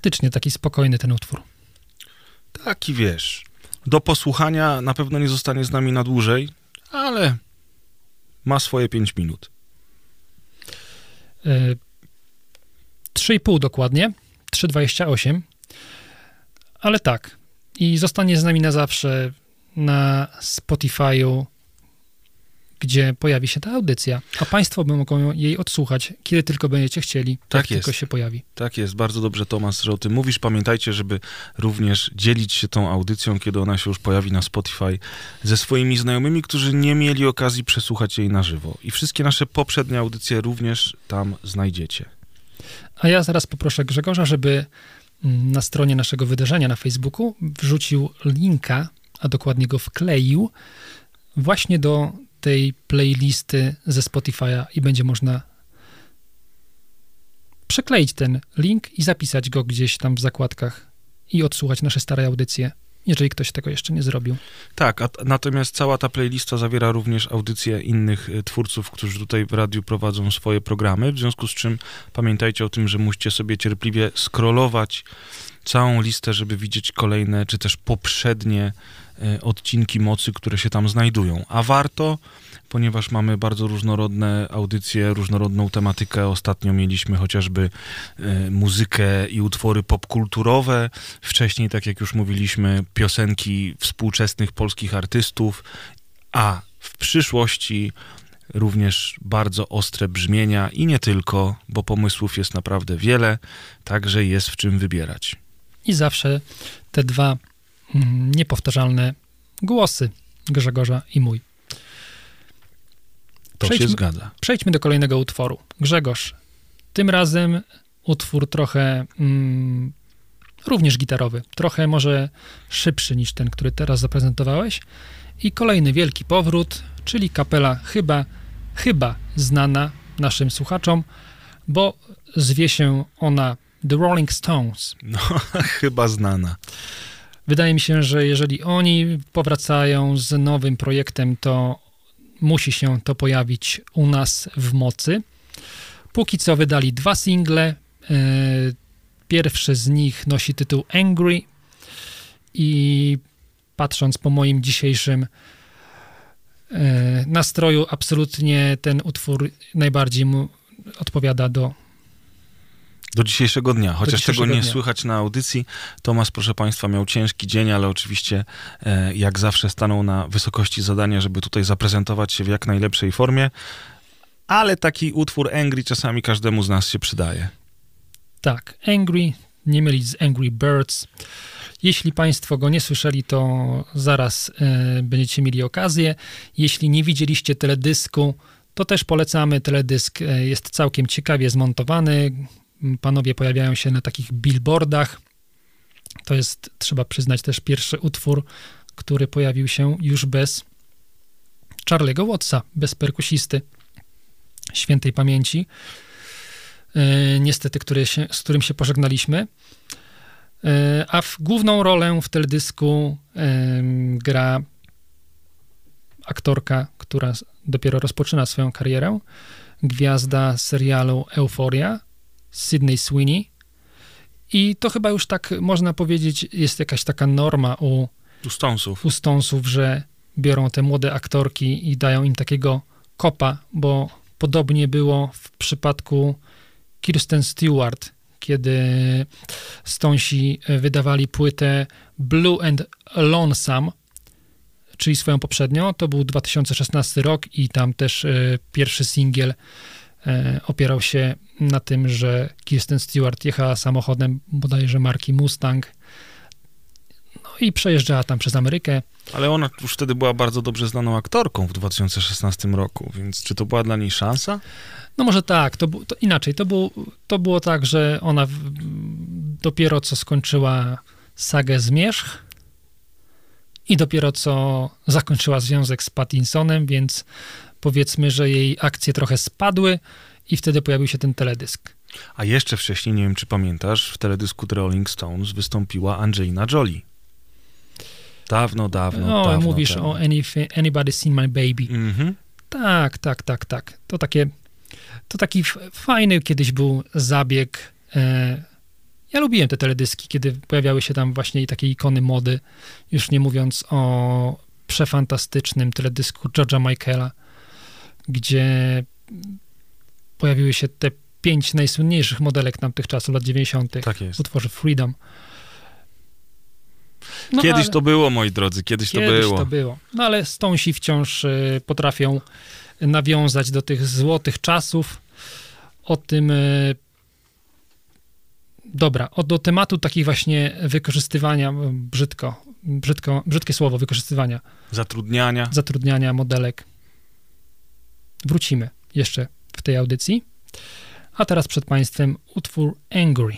Faktycznie taki spokojny ten utwór. Taki wiesz, do posłuchania. Na pewno nie zostanie z nami na dłużej, ale ma swoje 5 minut. E, 3,5 dokładnie, 3,28. Ale tak, i zostanie z nami na zawsze na Spotify'u, gdzie pojawi się ta audycja, a Państwo mogą jej odsłuchać, kiedy tylko będziecie chcieli, Tak jak tylko jest. się pojawi. Tak jest, bardzo dobrze Tomasz, że o tym mówisz. Pamiętajcie, żeby również dzielić się tą audycją, kiedy ona się już pojawi na Spotify ze swoimi znajomymi, którzy nie mieli okazji przesłuchać jej na żywo. I wszystkie nasze poprzednie audycje również tam znajdziecie. A ja zaraz poproszę Grzegorza, żeby mm, na stronie naszego wydarzenia na Facebooku wrzucił linka, a dokładnie go wkleił właśnie do tej playlisty ze Spotify'a i będzie można przekleić ten link i zapisać go gdzieś tam w zakładkach i odsłuchać nasze stare audycje, jeżeli ktoś tego jeszcze nie zrobił. Tak, a natomiast cała ta playlista zawiera również audycje innych y, twórców, którzy tutaj w radiu prowadzą swoje programy, w związku z czym pamiętajcie o tym, że musicie sobie cierpliwie scrollować całą listę, żeby widzieć kolejne, czy też poprzednie odcinki mocy, które się tam znajdują. A warto, ponieważ mamy bardzo różnorodne audycje, różnorodną tematykę. Ostatnio mieliśmy chociażby y, muzykę i utwory popkulturowe, wcześniej, tak jak już mówiliśmy, piosenki współczesnych polskich artystów, a w przyszłości również bardzo ostre brzmienia i nie tylko, bo pomysłów jest naprawdę wiele, także jest w czym wybierać. I zawsze te dwa niepowtarzalne głosy Grzegorza i mój. To Przejdźmy- się zgadza. Przejdźmy do kolejnego utworu. Grzegorz, tym razem utwór trochę mm, również gitarowy, trochę może szybszy niż ten, który teraz zaprezentowałeś. I kolejny wielki powrót, czyli kapela chyba, chyba znana naszym słuchaczom, bo zwie się ona The Rolling Stones. No, chyba znana. Wydaje mi się, że jeżeli oni powracają z nowym projektem, to musi się to pojawić u nas w mocy. Póki co wydali dwa single. E, Pierwszy z nich nosi tytuł Angry i patrząc po moim dzisiejszym e, nastroju, absolutnie ten utwór najbardziej mu odpowiada do Do dzisiejszego dnia, chociaż dzisiejszego tego nie dnia. słychać na audycji. Tomasz, proszę Państwa, miał ciężki dzień, ale oczywiście e, jak zawsze stanął na wysokości zadania, żeby tutaj zaprezentować się w jak najlepszej formie. Ale taki utwór Angry czasami każdemu z nas się przydaje. Tak, Angry, nie mylić z Angry Birds. Jeśli Państwo go nie słyszeli, to zaraz e, będziecie mieli okazję. Jeśli nie widzieliście teledysku, to też polecamy. Teledysk e, jest całkiem ciekawie zmontowany. Panowie pojawiają się na takich billboardach. To jest, trzeba przyznać, też pierwszy utwór, który pojawił się już bez Charlie'ego Wattsa, bez perkusisty świętej pamięci e, niestety, który się, z którym się pożegnaliśmy. E, A w główną rolę w teledysku em, gra aktorka, która dopiero rozpoczyna swoją karierę, gwiazda serialu Euphoria, Sydney Sweeney. I to chyba już tak można powiedzieć, jest jakaś taka norma u u Stonesów, że biorą te młode aktorki i dają im takiego kopa, bo podobnie było w przypadku Kirsten Stewart, kiedy Stonesi wydawali płytę Blue and Lonesome, czyli swoją poprzednią. To był 2016 rok i tam też e, pierwszy singiel opierał się na tym, że Kirsten Stewart jechała samochodem bodajże marki Mustang no i przejeżdżała tam przez Amerykę. Ale ona już wtedy była bardzo dobrze znaną aktorką w 2016 roku, więc czy to była dla niej szansa? No może tak, to, to inaczej. To, był, to było tak, że ona w, dopiero co skończyła sagę Zmierzch i dopiero co zakończyła związek z Pattinsonem, więc powiedzmy, że jej akcje trochę spadły i wtedy pojawił się ten teledysk. A jeszcze wcześniej, nie wiem czy pamiętasz, w teledysku The Rolling Stones wystąpiła Angelina Jolie. Dawno, dawno, No, dawno mówisz temu. o Anybody Seen My Baby. Mhm. Tak, tak, tak, tak. To takie, to taki fajny kiedyś był zabieg, e, Ja lubiłem te teledyski, kiedy pojawiały się tam właśnie takie ikony mody, już nie mówiąc o przefantastycznym teledysku George'a Michaela, gdzie pojawiły się te pięć najsłynniejszych modelek tamtych czasów, lat 90. Tak jest. utworze Freedom. No, Kiedyś ale- to było, moi drodzy, kiedyś, Kiedyś to było. to było. No ale Stonesi wciąż y, potrafią nawiązać do tych złotych czasów. O tym. y, Dobra, o, do tematu takich właśnie wykorzystywania, brzydko, brzydko, brzydkie słowo, wykorzystywania, Zatrudniania. zatrudniania modelek. Wrócimy jeszcze w tej audycji. A teraz przed Państwem utwór Angry.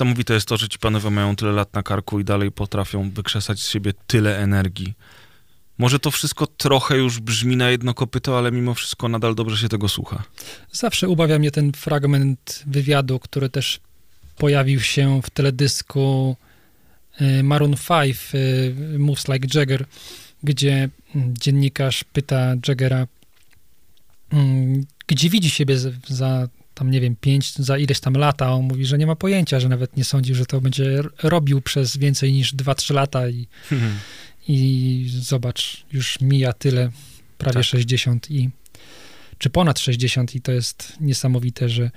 Niesamowite jest to, że ci panowie mają tyle lat na karku i dalej potrafią wykrzesać z siebie tyle energii. Może to wszystko trochę już brzmi na jedno kopyto, ale mimo wszystko nadal dobrze się tego słucha. Zawsze ubawia mnie ten fragment wywiadu, który też pojawił się w teledysku y, Maroon 5 y, Moves Like Jagger, gdzie dziennikarz pyta Jaggera, mm, gdzie widzi siebie za tam nie wiem, pięć za ileś tam lata. On mówi, że nie ma pojęcia, że nawet nie sądził, że to będzie robił przez więcej niż 2-3 lata i, i zobacz, już mija tyle, prawie Tak. 60 i czy ponad 60 i to jest niesamowite, że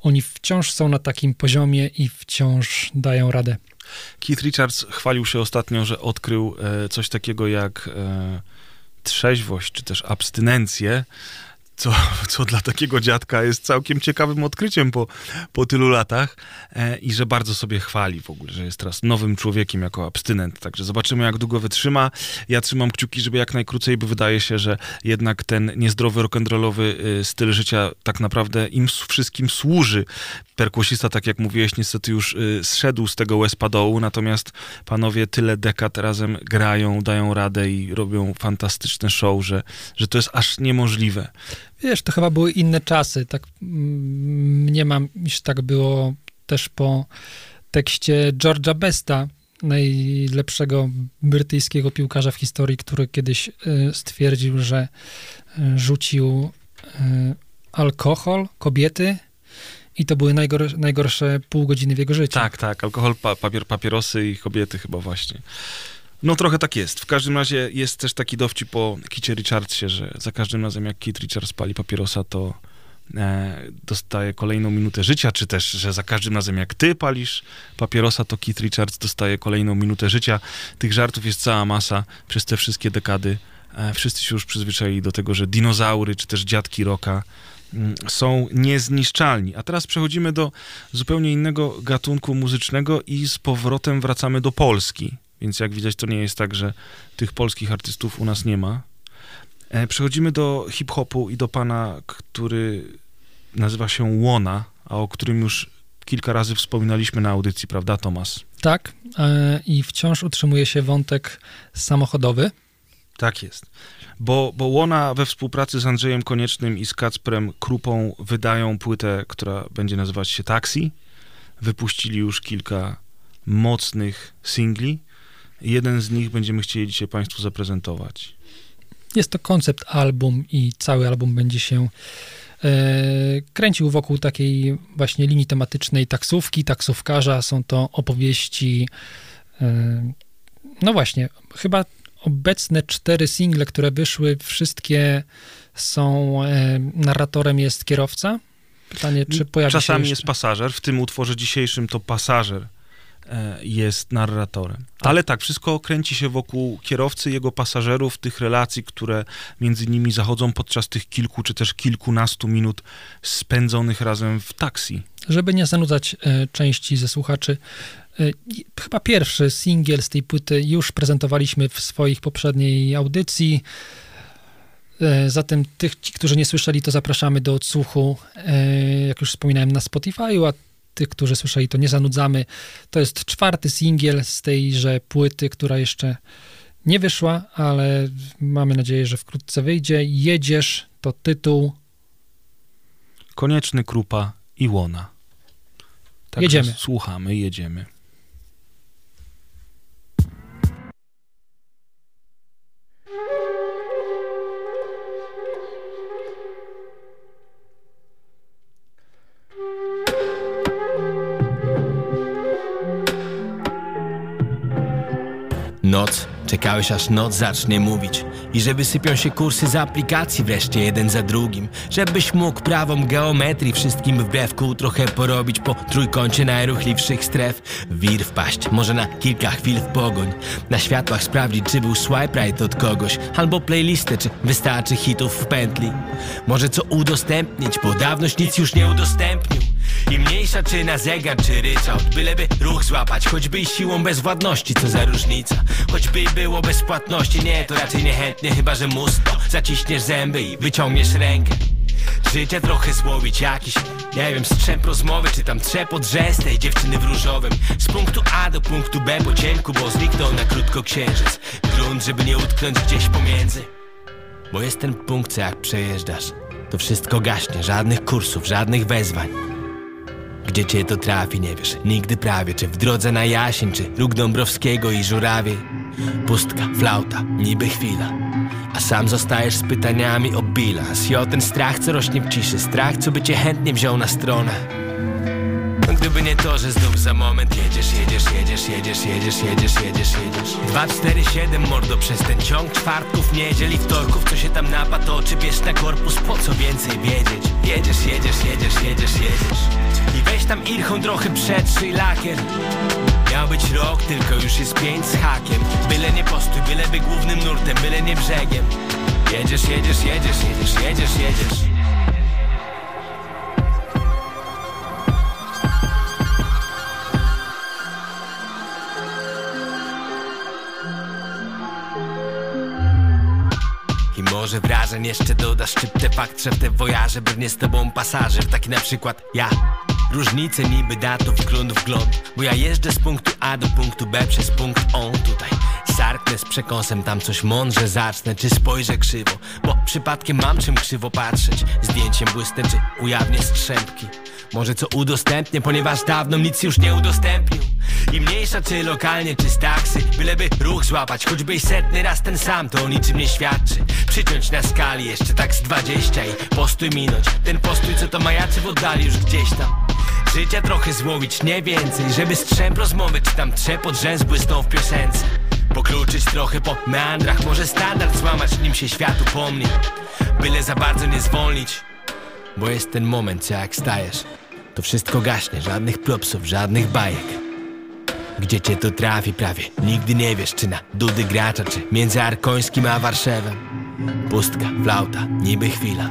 oni wciąż są na takim poziomie i wciąż dają radę. Keith Richards chwalił się ostatnio, że odkrył e, coś takiego jak e, trzeźwość, czy też abstynencję, co, co dla takiego dziadka jest całkiem ciekawym odkryciem po, po tylu latach e, i że bardzo sobie chwali w ogóle, że jest teraz nowym człowiekiem jako abstynent. Także zobaczymy, jak długo wytrzyma. Ja trzymam kciuki, żeby jak najkrócej, bo wydaje się, że jednak ten niezdrowy rock'n'rollowy y, styl życia tak naprawdę im wszystkim służy. Perkusista, tak jak mówiłeś, niestety już y, zszedł z tego dołu, natomiast panowie tyle dekad razem grają, dają radę i robią fantastyczne show, że, że to jest aż niemożliwe. Wiesz, to chyba były inne czasy. Tak mm, mnie mam, iż tak było też po tekście George'a Besta, najlepszego brytyjskiego piłkarza w historii, który kiedyś y, stwierdził, że y, rzucił y, alkohol, kobiety i to były najgor- najgorsze pół godziny w jego życiu. Tak, tak, alkohol, pa, papier, papierosy i kobiety chyba właśnie. No trochę tak jest. W każdym razie jest też taki dowcip po Kicie Richardsie, że za każdym razem jak Kit Richards pali papierosa, to e, dostaje kolejną minutę życia, czy też, że za każdym razem jak ty palisz papierosa, to Keith Richards dostaje kolejną minutę życia. Tych żartów jest cała masa przez te wszystkie dekady. E, wszyscy się już przyzwyczaili do tego, że dinozaury, czy też dziadki roka mm, są niezniszczalni. A teraz przechodzimy do zupełnie innego gatunku muzycznego i z powrotem wracamy do Polski. Więc jak widać, to nie jest tak, że tych polskich artystów u nas nie ma. E, Przechodzimy do hip-hopu i do pana, który nazywa się Łona, a o którym już kilka razy wspominaliśmy na audycji, prawda, Tomas? Tak, e, i wciąż utrzymuje się wątek samochodowy. Tak jest. Bo, bo Łona we współpracy z Andrzejem Koniecznym i z Kacprem Krupą wydają płytę, która będzie nazywać się Taxi. Wypuścili już kilka mocnych singli. Jeden z nich będziemy chcieli dzisiaj Państwu zaprezentować. Jest to koncept album i cały album będzie się e, kręcił wokół takiej właśnie linii tematycznej taksówki, taksówkarza. Są to opowieści, e, no właśnie, chyba obecne cztery single, które wyszły, wszystkie są, e, narratorem jest kierowca. Pytanie, czy pojawi się Czasami jest pasażer, w tym utworze dzisiejszym to pasażer jest narratorem. Ale tak, wszystko kręci się wokół kierowcy, jego pasażerów, tych relacji, które między nimi zachodzą podczas tych kilku czy też kilkunastu minut spędzonych razem w taksi. Żeby nie zanudzać e, części ze słuchaczy, e, chyba pierwszy singiel z tej płyty już prezentowaliśmy w swoich poprzedniej audycji. E, Zatem tych, ci, którzy nie słyszeli, to zapraszamy do odsłuchu, e, jak już wspominałem, na Spotify'u, a tych, którzy słyszeli, to nie zanudzamy. To jest czwarty singiel z tejże płyty, która jeszcze nie wyszła, ale mamy nadzieję, że wkrótce wyjdzie. Jedziesz to tytuł. Konieczny Krupa i Łona. Także Jedziemy. Słuchamy, jedziemy. Noc, czekałeś aż noc zacznie mówić. I żeby sypią się kursy z aplikacji wreszcie jeden za drugim. Żebyś mógł prawą geometrii wszystkim wbrew kół trochę porobić Po trójkącie najruchliwszych stref. Wir wpaść, może na kilka chwil w pogoń. Na światłach sprawdzić czy był swipe right od kogoś. Albo playlistę czy wystarczy hitów w pętli. Może co udostępnić, bo dawność nic już nie udostępnił i mniejsza czy na zegar, czy ryczałt Byleby ruch złapać, choćby siłą bezwładności Co za różnica, choćby było bez płatności Nie, to raczej niechętnie, chyba że musto Zaciśniesz zęby i wyciągniesz rękę. Życie trochę złowić jakiś Nie wiem, strzęp rozmowy Czy tam trzepot drzez tej dziewczyny w różowym. Z punktu A do punktu B po cienku Bo zniknął na krótko księżyc. Grunt, żeby nie utknąć gdzieś pomiędzy. Bo jest ten punkt, co jak przejeżdżasz To wszystko gaśnie, żadnych kursów, żadnych wezwań gdzie cię to trafi, nie wiesz. Nigdy prawie Czy w drodze na Jasień, czy róg Dąbrowskiego i Żurawie. Pustka, flauta, niby chwila. A sam zostajesz z pytaniami o bilans I o ten strach, co rośnie w ciszy. Strach, co by cię chętnie wziął na stronę Gdyby nie to, że znów za moment jedziesz, jedziesz, jedziesz, jedziesz, jedziesz, jedziesz, jedziesz, jedziesz 2, 4, 7, mordo przez ten ciąg czwartków, niedziel i wtorków Co się tam napatoczy, bierz na korpus, po co więcej wiedzieć Jedziesz, jedziesz, jedziesz, jedziesz, jedziesz I weź tam irchą trochę przetrzyj lakier Miał być rok, tylko już jest pięć z hakiem Byle nie postój, byle by głównym nurtem, byle nie brzegiem Jedziesz, jedziesz, jedziesz, jedziesz, jedziesz, jedziesz może wrażeń jeszcze dodasz? Szczyptę fakt, w te wojaże brnie z tobą pasażer Taki na przykład ja. Różnice niby datów, wgląd w wgląd Bo ja jeżdżę z punktu A do punktu B przez punkt on tutaj Sarknę z przekąsem, tam coś mądrze zacznę. Czy spojrzę krzywo, bo przypadkiem mam czym krzywo patrzeć. Zdjęciem błysnę, czy ujawnię strzępki Może co udostępnię, ponieważ dawno nic już nie udostępnił. I mniejsza czy lokalnie, czy z taksy Byleby ruch złapać, choćby setny raz ten sam To o niczym nie świadczy. Przyciąć na skali jeszcze tak z dwadzieścia I postój minąć, ten postój co to majaczy w oddali już gdzieś tam. Życia trochę złowić, nie więcej. Żeby strzęp rozmowy, czy tam trzepot rzęs błysnął w piosence. Pokluczyć trochę po meandrach Może standard złamać, nim się świat upomni Byle za bardzo nie zwolnić Bo jest ten moment, co jak stajesz. To wszystko gaśnie, żadnych propsów, żadnych bajek. Gdzie cię to trafi prawie? Nigdy nie wiesz, czy na dudy gracza Czy między Arkońskim a Warszawą Pustka, flauta, niby chwila.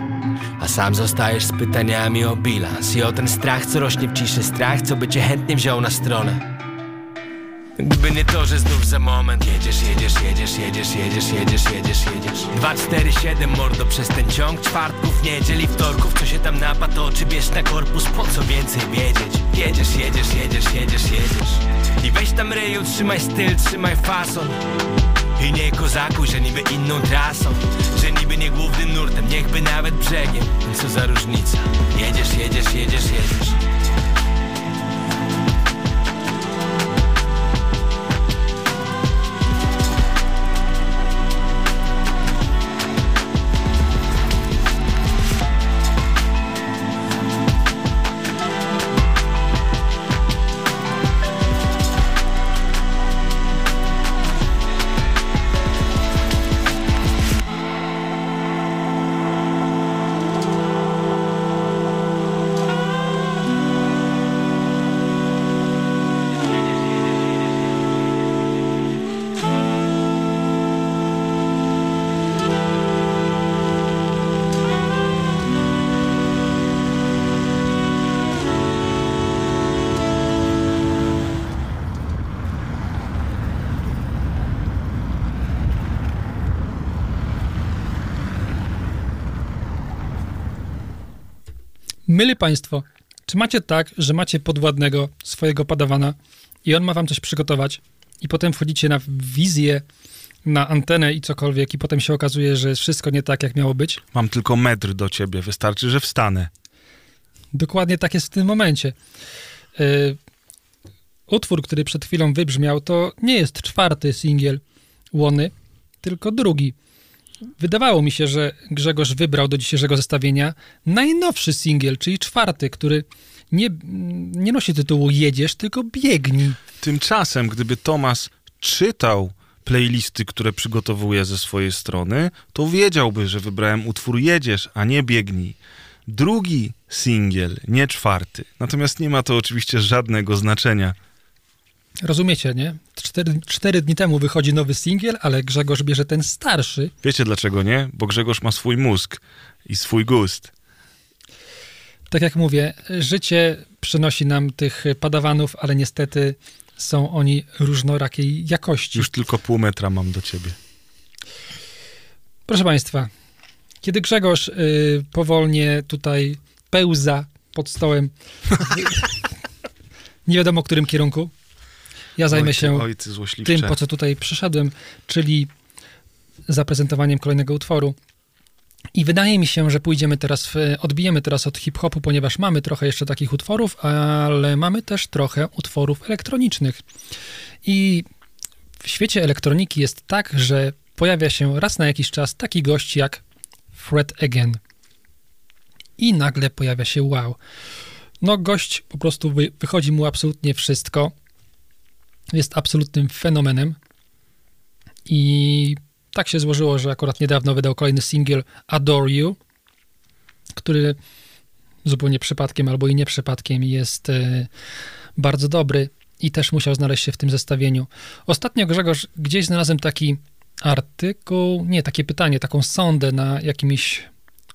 A sam zostajesz z pytaniami o bilans. I o ten strach, co rośnie w ciszy Strach, co by cię chętnie wziął na stronę Gdyby nie to, że znów za moment Jedziesz, jedziesz, jedziesz, jedziesz, jedziesz, jedziesz, jedziesz, jedziesz. 2, 4, 7, mordo przez ten ciąg. Czwartków, niedziel i wtorków Co się tam napatoczy, bierz na korpus, po co więcej wiedzieć? Jedziesz, jedziesz, jedziesz, jedziesz, jedziesz. I weź tam ryju, trzymaj styl, trzymaj fason. I nie kozakuj, że niby inną trasą. Że niby nie głównym nurtem, niechby nawet brzegiem. Co za różnica? Jedziesz, jedziesz, jedziesz, jedziesz Myli Państwo, czy macie tak, że macie podwładnego swojego padawana i on ma wam coś przygotować i potem wchodzicie na wizję, na antenę i cokolwiek i potem się okazuje, że jest wszystko nie tak, jak miało być? Mam tylko metr do ciebie, wystarczy, że wstanę. Dokładnie tak jest w tym momencie. Y, utwór, który przed chwilą wybrzmiał, to nie jest czwarty singiel Łony, tylko drugi. Wydawało mi się, że Grzegorz wybrał do dzisiejszego zestawienia najnowszy singiel, czyli czwarty, który nie, nie nosi tytułu Jedziesz, tylko Biegnij. Tymczasem, gdyby Tomas czytał playlisty, które przygotowuje ze swojej strony, to wiedziałby, że wybrałem utwór Jedziesz, a nie Biegnij. Drugi singiel, nie czwarty. Natomiast nie ma to oczywiście żadnego znaczenia. Rozumiecie, nie? Cztery, cztery dni temu wychodzi nowy singiel, ale Grzegorz bierze ten starszy. Wiecie dlaczego nie? Bo Grzegorz ma swój mózg i swój gust. Tak jak mówię, życie przynosi nam tych padawanów, ale niestety są oni różnorakiej jakości. Już tylko pół metra mam do ciebie. Proszę Państwa, kiedy Grzegorz y, powolnie tutaj pełza pod stołem, nie wiadomo w którym kierunku, ja zajmę się tym, po co tutaj przyszedłem, czyli zaprezentowaniem kolejnego utworu. I wydaje mi się, że pójdziemy teraz, w, odbijemy teraz od hip-hopu, ponieważ mamy trochę jeszcze takich utworów, ale mamy też trochę utworów elektronicznych. I w świecie elektroniki jest tak, że pojawia się raz na jakiś czas taki gość jak Fred Again. I nagle pojawia się wow. No, gość po prostu wy, wychodzi mu absolutnie wszystko. Jest absolutnym fenomenem. I tak się złożyło, że akurat niedawno wydał kolejny singiel Adore You, który zupełnie przypadkiem albo i nie przypadkiem jest e, bardzo dobry i też musiał znaleźć się w tym zestawieniu. Ostatnio, Grzegorz, gdzieś znalazłem taki artykuł, nie, takie pytanie, taką sondę na jakimś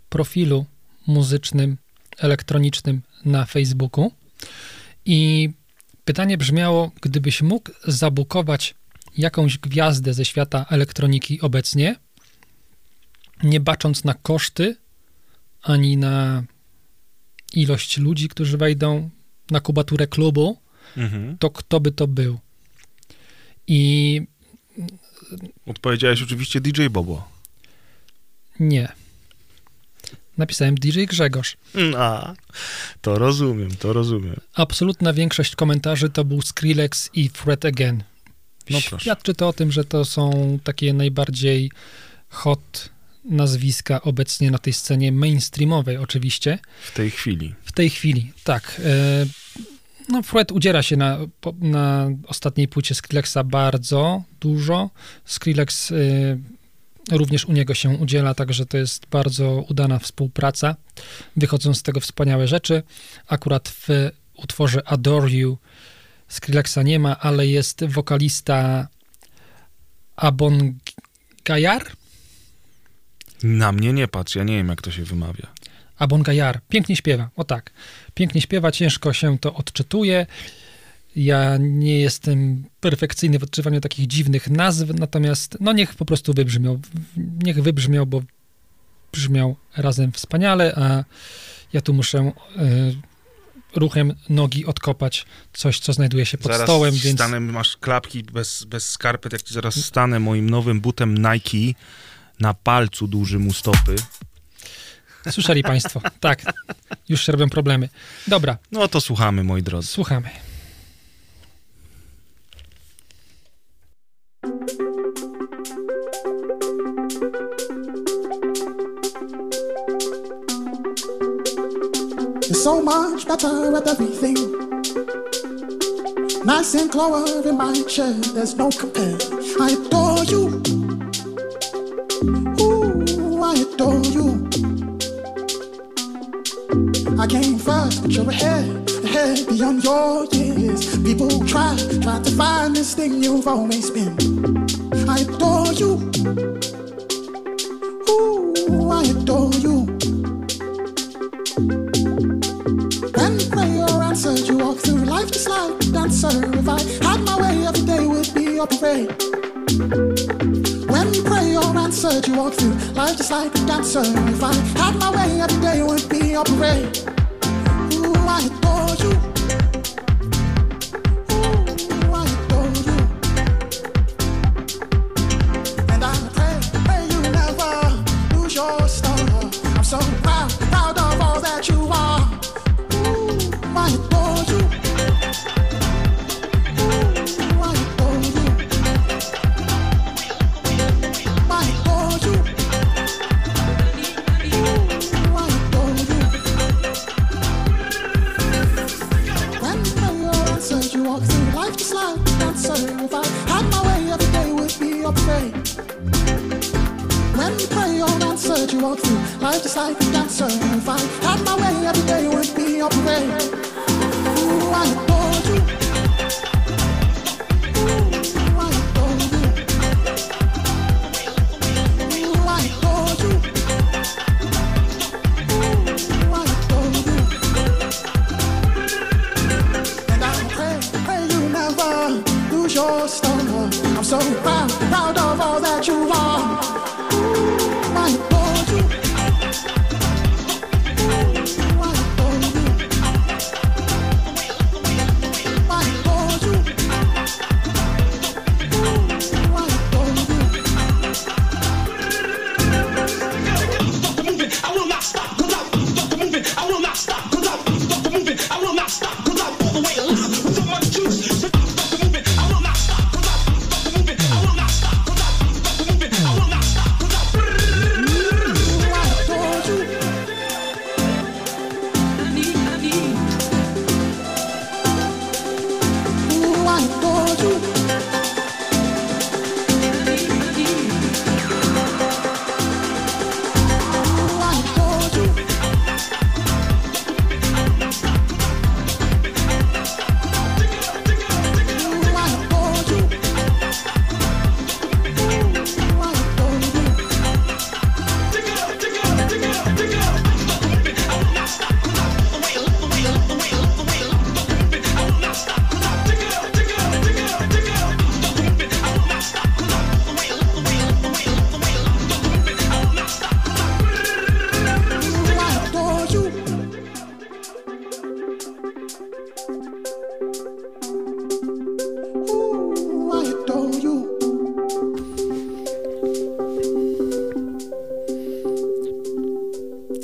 profilu muzycznym, elektronicznym na Facebooku i pytanie brzmiało, gdybyś mógł zabukować jakąś gwiazdę ze świata elektroniki obecnie, nie bacząc na koszty, ani na ilość ludzi, którzy wejdą na kubaturę klubu, Mhm. to kto by to był? I Odpowiedziałeś oczywiście DJ Bobo. nie. Napisałem DJ Grzegorz. A, to rozumiem, to rozumiem. Absolutna większość komentarzy to był Skrillex i Fred Again. No proszę. Świadczy to o tym, że to są takie najbardziej hot nazwiska obecnie na tej scenie mainstreamowej oczywiście. W tej chwili. W tej chwili, tak. E, No, Fred udziera się na, na ostatniej płycie Skrillexa bardzo dużo. Skrillex y, również u niego się udziela, także to jest bardzo udana współpraca. Wychodzą z tego wspaniałe rzeczy. Akurat w utworze Adore You Skrillexa nie ma, ale jest wokalista Abon Gajar? Na mnie nie patrz, ja nie wiem, jak to się wymawia. Abon Gajar. Pięknie śpiewa, o tak. Pięknie śpiewa, ciężko się to odczytuje. Ja nie jestem perfekcyjny w odczytywaniu takich dziwnych nazw, natomiast no niech po prostu wybrzmiał. Niech wybrzmiał, bo brzmiał razem wspaniale, a ja tu muszę y, ruchem nogi odkopać coś, co znajduje się pod zaraz stołem, więc stanę, masz klapki bez, bez skarpet, jak ci zaraz stanę moim nowym butem Nike na palcu dużym u stopy. słyszeli Państwo. Tak, już się robią problemy. Dobra, No to słuchamy, moi drodzy. słuchamy. So much better at everything. Nice and clover in my chair, there's no compare. I adore you. Ooh, I adore you. I came first, but you're ahead, ahead beyond your years. People try, try to find this thing you've always been. I adore you walk through life just like a dancer. If I had my way, every day would be a parade.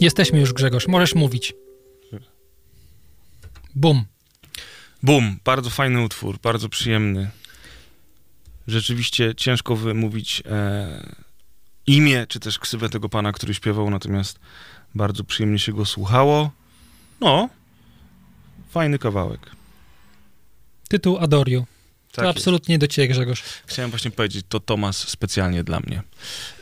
Jesteśmy już, Grzegorz, możesz mówić. Bum. Bum, bardzo fajny utwór, bardzo przyjemny. Rzeczywiście ciężko wymówić e, imię, czy też ksywę tego pana, który śpiewał, natomiast bardzo przyjemnie się go słuchało. No, fajny kawałek. Tytuł Adoriu. Tak to jest. absolutnie do ciebie, Grzegorz. Chciałem właśnie powiedzieć, to Tomas specjalnie dla mnie.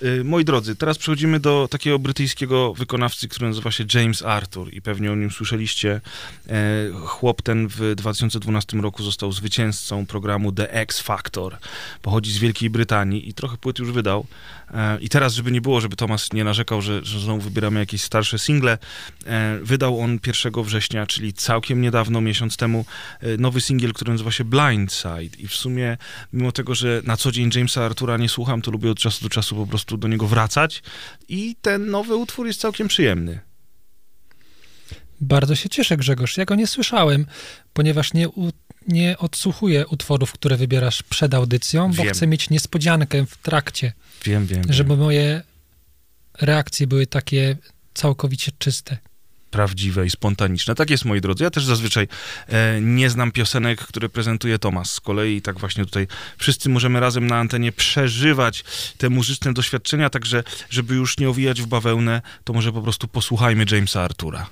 Y, moi drodzy, teraz przechodzimy do takiego brytyjskiego wykonawcy, który nazywa się James Arthur i pewnie o nim słyszeliście. E, chłop ten w 2012 roku został zwycięzcą programu The X Factor. Pochodzi z Wielkiej Brytanii i trochę płyt już wydał. E, I teraz, żeby nie było, żeby Tomas nie narzekał, że, że znowu wybieramy jakieś starsze single, e, wydał on 1 września, czyli całkiem niedawno, miesiąc temu, nowy singiel, który nazywa się Blindside. I w sumie, mimo tego, że na co dzień Jamesa Artura nie słucham, to lubię od czasu do czasu po prostu do niego wracać. I ten nowy utwór jest całkiem przyjemny. Bardzo się cieszę, Grzegorz. Ja go nie słyszałem, ponieważ nie, u, nie odsłuchuję utworów, które wybierasz przed audycją, bo Wiem. chcę mieć niespodziankę w trakcie, Wiem, wiem. żeby moje reakcje były takie całkowicie czyste. Prawdziwe i spontaniczne. Tak jest, moi drodzy. Ja też zazwyczaj e, nie znam piosenek, które prezentuje Tomas. Z kolei tak właśnie tutaj wszyscy możemy razem na antenie przeżywać te muzyczne doświadczenia, także żeby już nie owijać w bawełnę, to może po prostu posłuchajmy Jamesa Artura.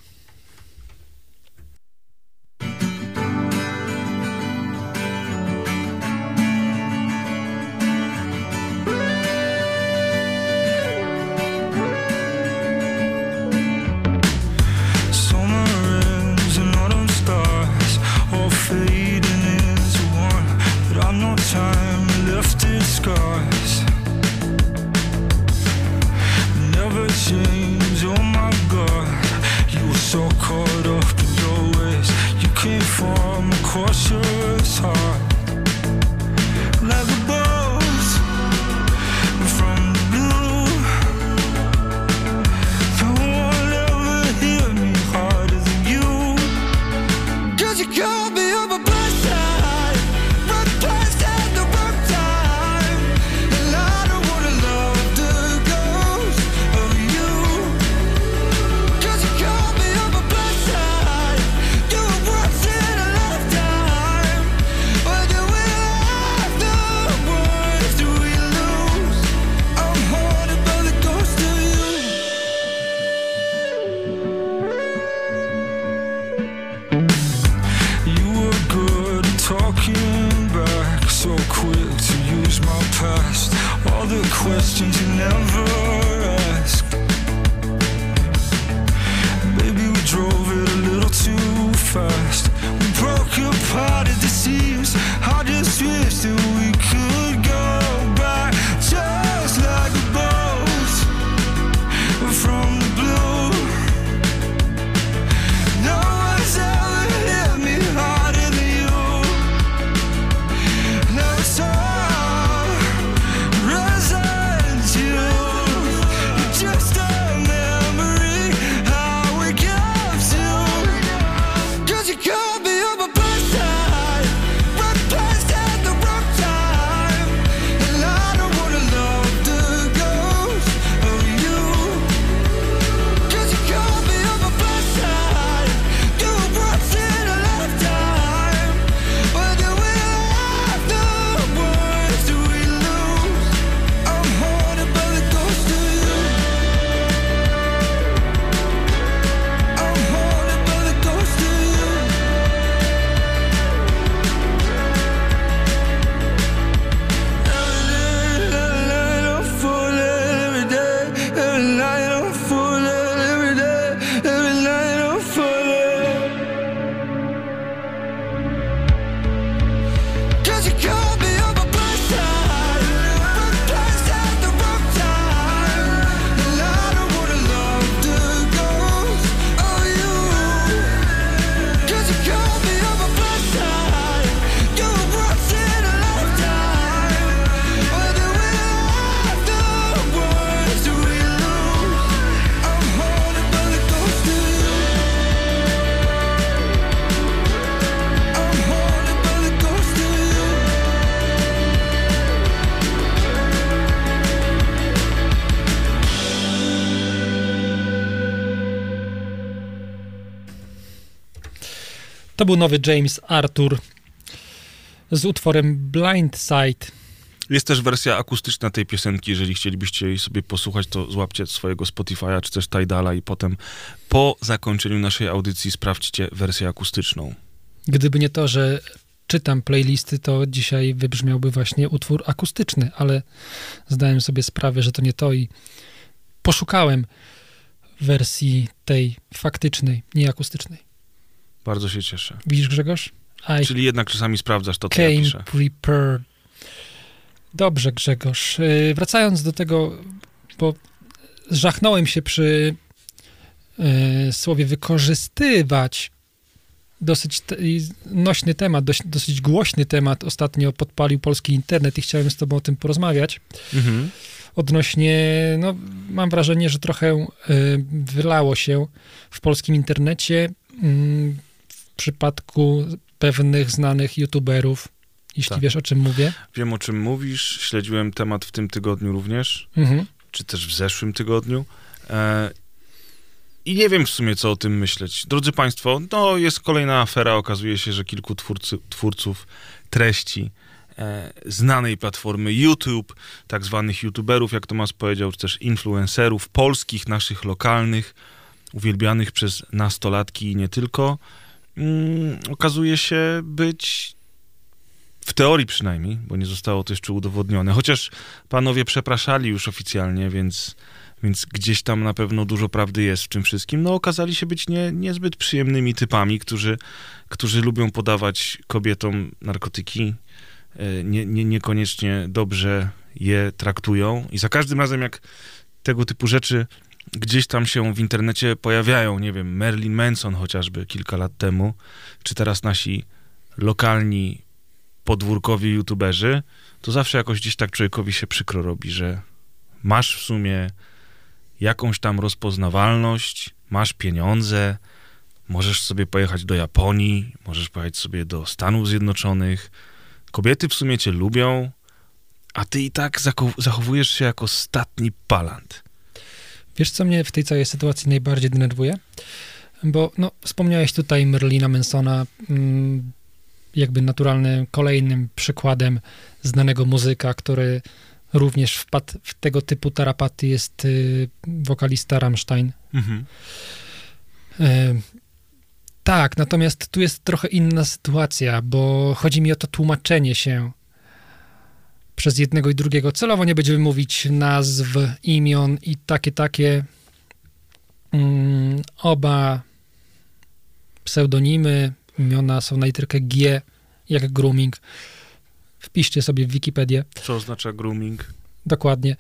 caution questions you never To był nowy James Arthur z utworem Blind Side. Jest też wersja akustyczna tej piosenki, jeżeli chcielibyście jej sobie posłuchać, to złapcie swojego Spotify'a czy też Tidala i potem po zakończeniu naszej audycji sprawdźcie wersję akustyczną. Gdyby nie to, że czytam playlisty, to dzisiaj wybrzmiałby właśnie utwór akustyczny, ale zdałem sobie sprawę, że to nie to i poszukałem wersji tej faktycznej, nie akustycznej. Bardzo się cieszę. Widzisz, Grzegorz? I Czyli jednak czasami sprawdzasz to, co ja came piszę. prepared. Dobrze, Grzegorz. Yy, Wracając do tego, bo żachnąłem się przy yy, słowie wykorzystywać. Dosyć te, nośny temat, dość, dosyć głośny temat ostatnio podpalił polski internet i chciałem z tobą o tym porozmawiać. Mhm. Odnośnie, no mam wrażenie, że trochę y, wylało się w polskim internecie mm, przypadku pewnych znanych youtuberów, jeśli Tak. wiesz o czym mówię. Wiem, o czym mówisz. Śledziłem temat w tym tygodniu również, Mhm. czy też w zeszłym tygodniu. E, I nie wiem w sumie, co o tym myśleć. Drodzy Państwo, no jest kolejna afera. Okazuje się, że kilku twórcy, twórców treści e, znanej platformy YouTube, tak zwanych YouTuberów, jak Tomasz powiedział, czy też influencerów polskich, naszych lokalnych, uwielbianych przez nastolatki i nie tylko, mm, okazuje się być w teorii przynajmniej, bo nie zostało to jeszcze udowodnione, chociaż panowie przepraszali już oficjalnie, więc, więc gdzieś tam na pewno dużo prawdy jest w tym wszystkim, no okazali się być nie, niezbyt przyjemnymi typami, którzy, którzy lubią podawać kobietom narkotyki, e, nie, nie, niekoniecznie dobrze je traktują. I za każdym razem jak tego typu rzeczy gdzieś tam się w internecie pojawiają, nie wiem, Marilyn Manson chociażby kilka lat temu, czy teraz nasi lokalni podwórkowi youtuberzy, to zawsze jakoś gdzieś tak człowiekowi się przykro robi, że masz w sumie jakąś tam rozpoznawalność, masz pieniądze, możesz sobie pojechać do Japonii, możesz pojechać sobie do Stanów Zjednoczonych. Kobiety w sumie cię lubią, a ty i tak zachowujesz się jako statni palant. Wiesz, co mnie w tej całej sytuacji najbardziej denerwuje? Bo no, wspomniałeś tutaj Merlina Mansona, mm, jakby naturalnym kolejnym przykładem znanego muzyka, który również wpadł w tego typu tarapaty jest y, wokalista Rammstein. Mhm. E, Tak, natomiast tu jest trochę inna sytuacja, bo chodzi mi o to tłumaczenie się przez jednego i drugiego. Celowo nie będziemy mówić nazw, imion i takie, takie. Mm, oba pseudonimy, imiona są na literkę G, jak grooming. Wpiszcie sobie w Wikipedię. Co oznacza grooming? Dokładnie.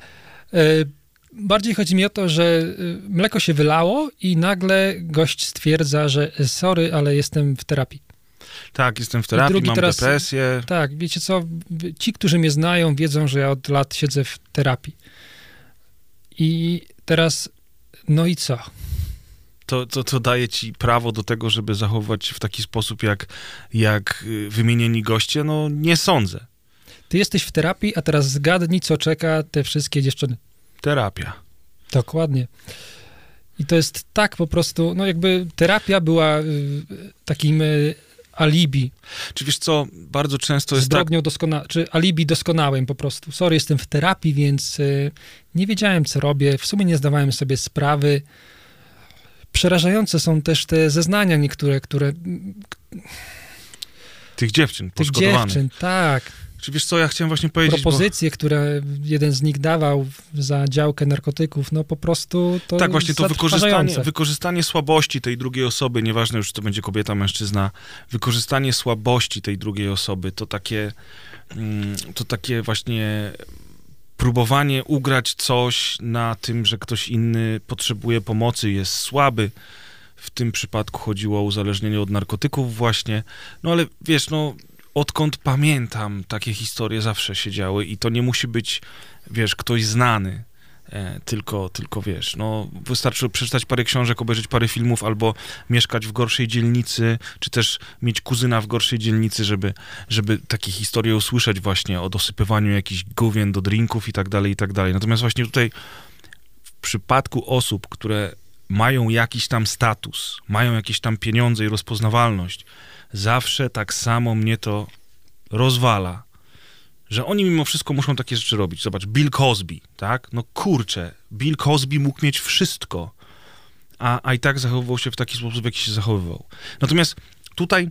E, Bardziej chodzi mi o to, że y, mleko się wylało i nagle gość stwierdza, że e, sorry, ale jestem w terapii. Tak, jestem w terapii, drugi mam teraz- depresję. Tak, wiecie co, ci, którzy mnie znają, wiedzą, że ja od lat siedzę w terapii. I teraz, no i co? to, to, to daje ci prawo do tego, żeby zachowywać się w taki sposób, jak, jak y, wymienieni goście? No nie sądzę. Ty jesteś w terapii, a teraz zgadnij, co czeka te wszystkie dziewczyny. Terapia. Dokładnie. I to jest tak po prostu, no jakby terapia była y, takim y, alibi, Czy wiesz co, bardzo często jest tak, zbrodnią doskonałą, czy alibi doskonałym po prostu. Sorry, jestem w terapii, więc y, nie wiedziałem, co robię, w sumie nie zdawałem sobie sprawy. Przerażające są też te zeznania niektóre, które tych dziewczyn tych dziewczyn, tak, Czy wiesz co, ja chciałem właśnie powiedzieć, propozycje, które jeden z nich dawał za działkę narkotyków, no po prostu to bo, tak właśnie to wykorzystanie, wykorzystanie słabości tej drugiej osoby, nieważne już czy to będzie kobieta, mężczyzna, wykorzystanie słabości tej drugiej osoby, to takie, mm, to takie właśnie próbowanie ugrać coś na tym, że ktoś inny potrzebuje pomocy, jest słaby. W tym przypadku chodziło o uzależnienie od narkotyków właśnie. No ale wiesz, no odkąd pamiętam, takie historie zawsze się działy i to nie musi być, wiesz, ktoś znany. E, tylko, tylko wiesz, no wystarczy przeczytać parę książek, obejrzeć parę filmów albo mieszkać w gorszej dzielnicy, czy też mieć kuzyna w gorszej dzielnicy, żeby, żeby takie historie usłyszeć właśnie o dosypywaniu jakichś główien do drinków i tak dalej, i tak dalej. Natomiast właśnie tutaj w przypadku osób, które mają jakiś tam status, mają jakieś tam pieniądze i rozpoznawalność, zawsze tak samo mnie to rozwala, że oni mimo wszystko muszą takie rzeczy robić. Zobacz, Bill Cosby, tak? No kurczę, Bill Cosby mógł mieć wszystko, a, a i tak zachowywał się w taki sposób, w jaki się zachowywał. Natomiast tutaj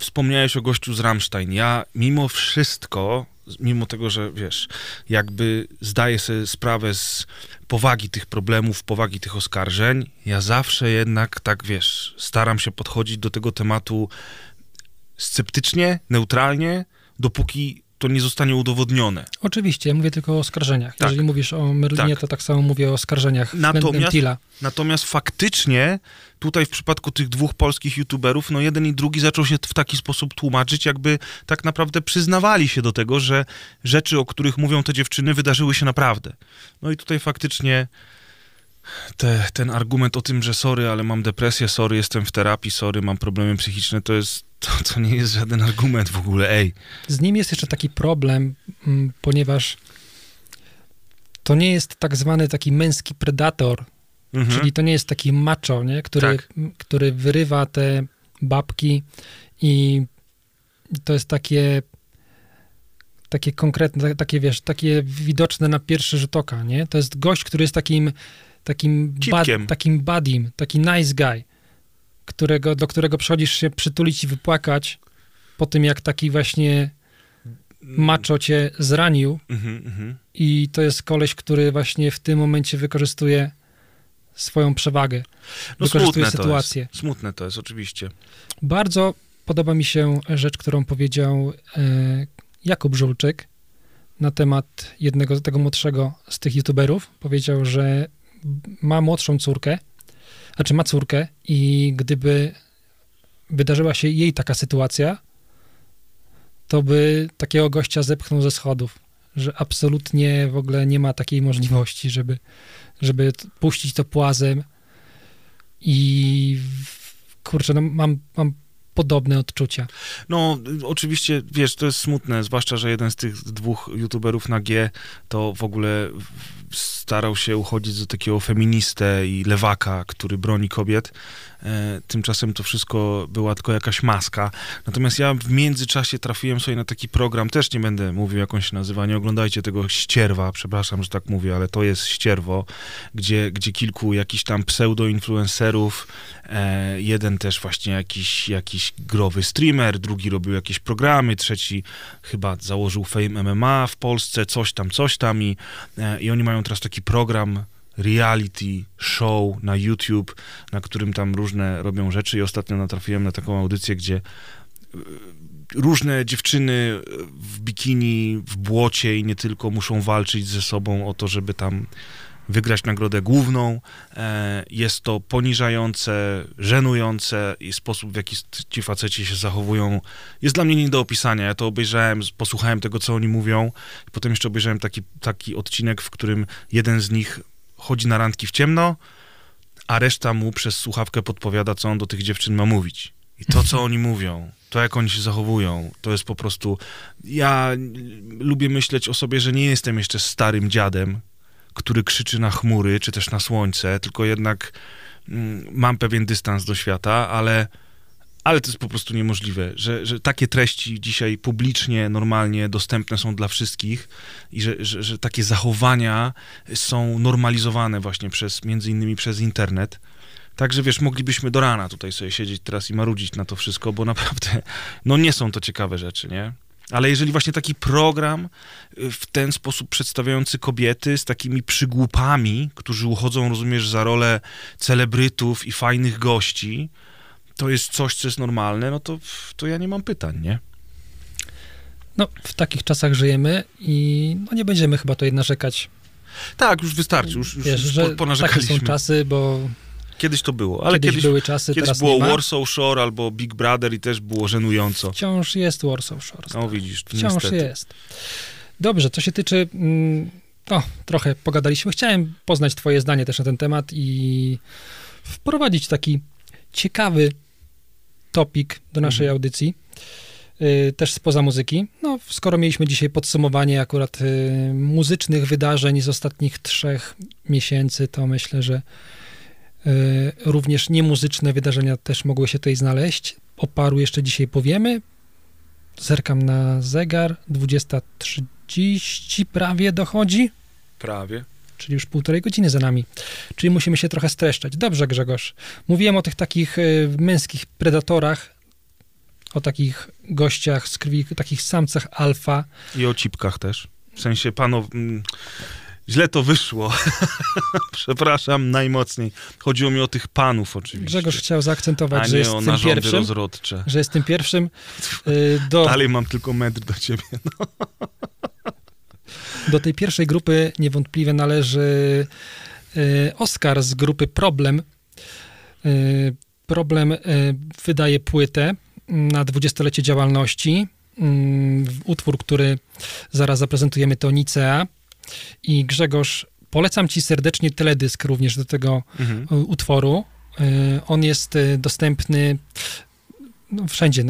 wspomniałeś o gościu z Rammstein. Ja mimo wszystko, mimo tego, że wiesz, jakby zdaję sobie sprawę z powagi tych problemów, powagi tych oskarżeń, ja zawsze jednak tak, wiesz, staram się podchodzić do tego tematu sceptycznie, neutralnie, dopóki to nie zostanie udowodnione. Oczywiście, ja mówię tylko o oskarżeniach. Tak. Jeżeli mówisz o Merlinie, Tak. to tak samo mówię o oskarżeniach Natomiast, Tila. natomiast faktycznie tutaj w przypadku tych dwóch polskich youtuberów, no jeden i drugi zaczął się w taki sposób tłumaczyć, jakby tak naprawdę przyznawali się do tego, że rzeczy, o których mówią te dziewczyny, wydarzyły się naprawdę. No i tutaj faktycznie te, ten argument o tym, że sorry, ale mam depresję, sorry, jestem w terapii, sorry, mam problemy psychiczne, to jest, to, to nie jest żaden argument w ogóle, ej. Z nim jest jeszcze taki problem, mm, ponieważ to nie jest tak zwany taki męski predator, Mhm. czyli to nie jest taki macho, nie? Który, Tak. który wyrywa te babki i to jest takie takie konkretne, ta- takie wiesz, takie widoczne na pierwszy rzut oka, nie? To jest gość, który jest takim takim, Cipkiem. takim buddym, taki nice guy, którego, do którego przychodzisz się przytulić i wypłakać po tym, jak taki właśnie macho cię zranił Mhm, mhm. i to jest koleś, który właśnie w tym momencie wykorzystuje swoją przewagę. No wykorzystuje smutne sytuację. to. Smutne to jest, oczywiście. Bardzo podoba mi się rzecz, którą powiedział e, Jakub Żulczyk na temat jednego tego młodszego z tych youtuberów. Powiedział, że ma młodszą córkę, znaczy ma córkę i gdyby wydarzyła się jej taka sytuacja, to by takiego gościa zepchnął ze schodów, że absolutnie w ogóle nie ma takiej możliwości, żeby, żeby puścić to płazem i kurczę, no mam, mam podobne odczucia. No, oczywiście, wiesz, to jest smutne, zwłaszcza, że jeden z tych dwóch youtuberów na G to w ogóle starał się uchodzić za takiego feministę i lewaka, który broni kobiet. E, tymczasem to wszystko była tylko jakaś maska. Natomiast ja w międzyczasie trafiłem sobie na taki program, też nie będę mówił, jak on się nazywa, nie oglądajcie tego ścierwa, przepraszam, że tak mówię, ale to jest ścierwo, gdzie, gdzie kilku jakichś tam pseudo-influencerów, e, jeden też właśnie jakiś, jakiś growy streamer, drugi robił jakieś programy, trzeci chyba założył Fame MMA w Polsce, coś tam, coś tam i, e, i oni mają teraz taki program reality show na YouTube, na którym tam różne robią rzeczy i ostatnio natrafiłem na taką audycję, gdzie e, różne dziewczyny w bikini, w błocie i nie tylko muszą walczyć ze sobą o to, żeby tam wygrać nagrodę główną. E, Jest to poniżające, żenujące i sposób, w jaki ci faceci się zachowują, jest dla mnie nie do opisania. Ja to obejrzałem, posłuchałem tego, co oni mówią potem jeszcze obejrzałem taki, taki odcinek, w którym jeden z nich chodzi na randki w ciemno, a reszta mu przez słuchawkę podpowiada, co on do tych dziewczyn ma mówić. I to, co oni mówią, to jak oni się zachowują, to jest po prostu. Ja lubię myśleć o sobie, że nie jestem jeszcze starym dziadem, który krzyczy na chmury czy też na słońce, tylko jednak mm, mam pewien dystans do świata, ale, ale to jest po prostu niemożliwe, że, że takie treści dzisiaj publicznie, normalnie dostępne są dla wszystkich i że, że, że takie zachowania są normalizowane właśnie przez, między innymi przez internet. Także wiesz, moglibyśmy do rana tutaj sobie siedzieć teraz i marudzić na to wszystko, bo naprawdę, no nie są to ciekawe rzeczy, nie? Ale jeżeli właśnie taki program y, w ten sposób przedstawiający kobiety z takimi przygłupami, którzy uchodzą, rozumiesz, za rolę celebrytów i fajnych gości, to jest coś, co jest normalne, no to, to ja nie mam pytań, nie? No, w takich czasach żyjemy i no, nie będziemy chyba tutaj narzekać, Tak, już wystarczy, już, już, wiesz, po, takie są czasy, bo Kiedyś to było, ale kiedyś, kiedyś, były czasy, kiedyś teraz było. Warsaw Shore albo Big Brother i też było żenująco. Wciąż jest Warsaw Shores. No widzisz, to Wciąż niestety. jest. Dobrze, co się tyczy. mm, O, trochę pogadaliśmy. Chciałem poznać Twoje zdanie też na ten temat i wprowadzić taki ciekawy topik do naszej Mhm. audycji. y, Też spoza muzyki. No, skoro mieliśmy dzisiaj podsumowanie akurat y, muzycznych wydarzeń z ostatnich trzech miesięcy, to myślę, że y, również niemuzyczne wydarzenia też mogły się tutaj znaleźć. o paru jeszcze dzisiaj powiemy. Zerkam na zegar, 20.30 prawie dochodzi, Prawie. Czyli już półtorej godziny za nami. Czyli musimy się trochę streszczać. Dobrze, Grzegorz. Mówiłem o tych takich y, męskich predatorach, o takich gościach z krwi, takich samcach alfa. I o cipkach też. W sensie, panow... mm, Źle to wyszło. Przepraszam najmocniej. Chodziło mi o tych panów oczywiście. Grzegorz chciał zaakcentować, że nie jest o tym narządy pierwszym, rozrodcze. że jest tym pierwszym y, do, Dalej mam tylko metr do ciebie. No. do tej pierwszej grupy niewątpliwie należy y, Oskar z grupy Problem. Y, Problem y, wydaje płytę na dwudziestolecie działalności. Mm, Utwór, który zaraz zaprezentujemy, to Nicea. I Grzegorz, polecam ci serdecznie teledysk również do tego Mhm. utworu. On jest dostępny no, wszędzie,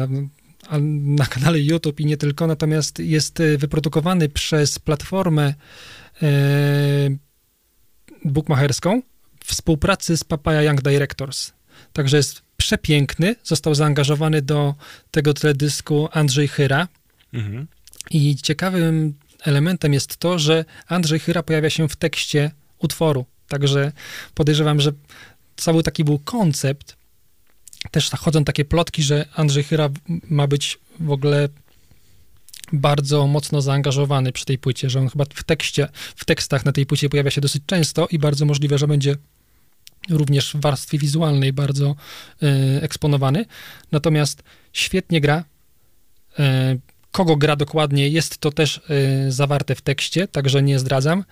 na, kanale YouTube i nie tylko, natomiast jest y, wyprodukowany przez platformę y, bookmacherską w współpracy z Papaya Young Directors. Także jest przepiękny. Został zaangażowany do tego teledysku Andrzej Chyra. Mhm. I ciekawym elementem jest to, że Andrzej Chyra pojawia się w tekście utworu. Także podejrzewam, że cały taki był koncept. Też chodzą takie plotki, że Andrzej Chyra ma być w ogóle bardzo mocno zaangażowany przy tej płycie, że on chyba w tekście, w tekstach na tej płycie pojawia się dosyć często i bardzo możliwe, że będzie również w warstwie wizualnej bardzo y, eksponowany. Natomiast świetnie gra. Y, kogo gra dokładnie, jest to też y, zawarte w tekście, także nie zdradzam.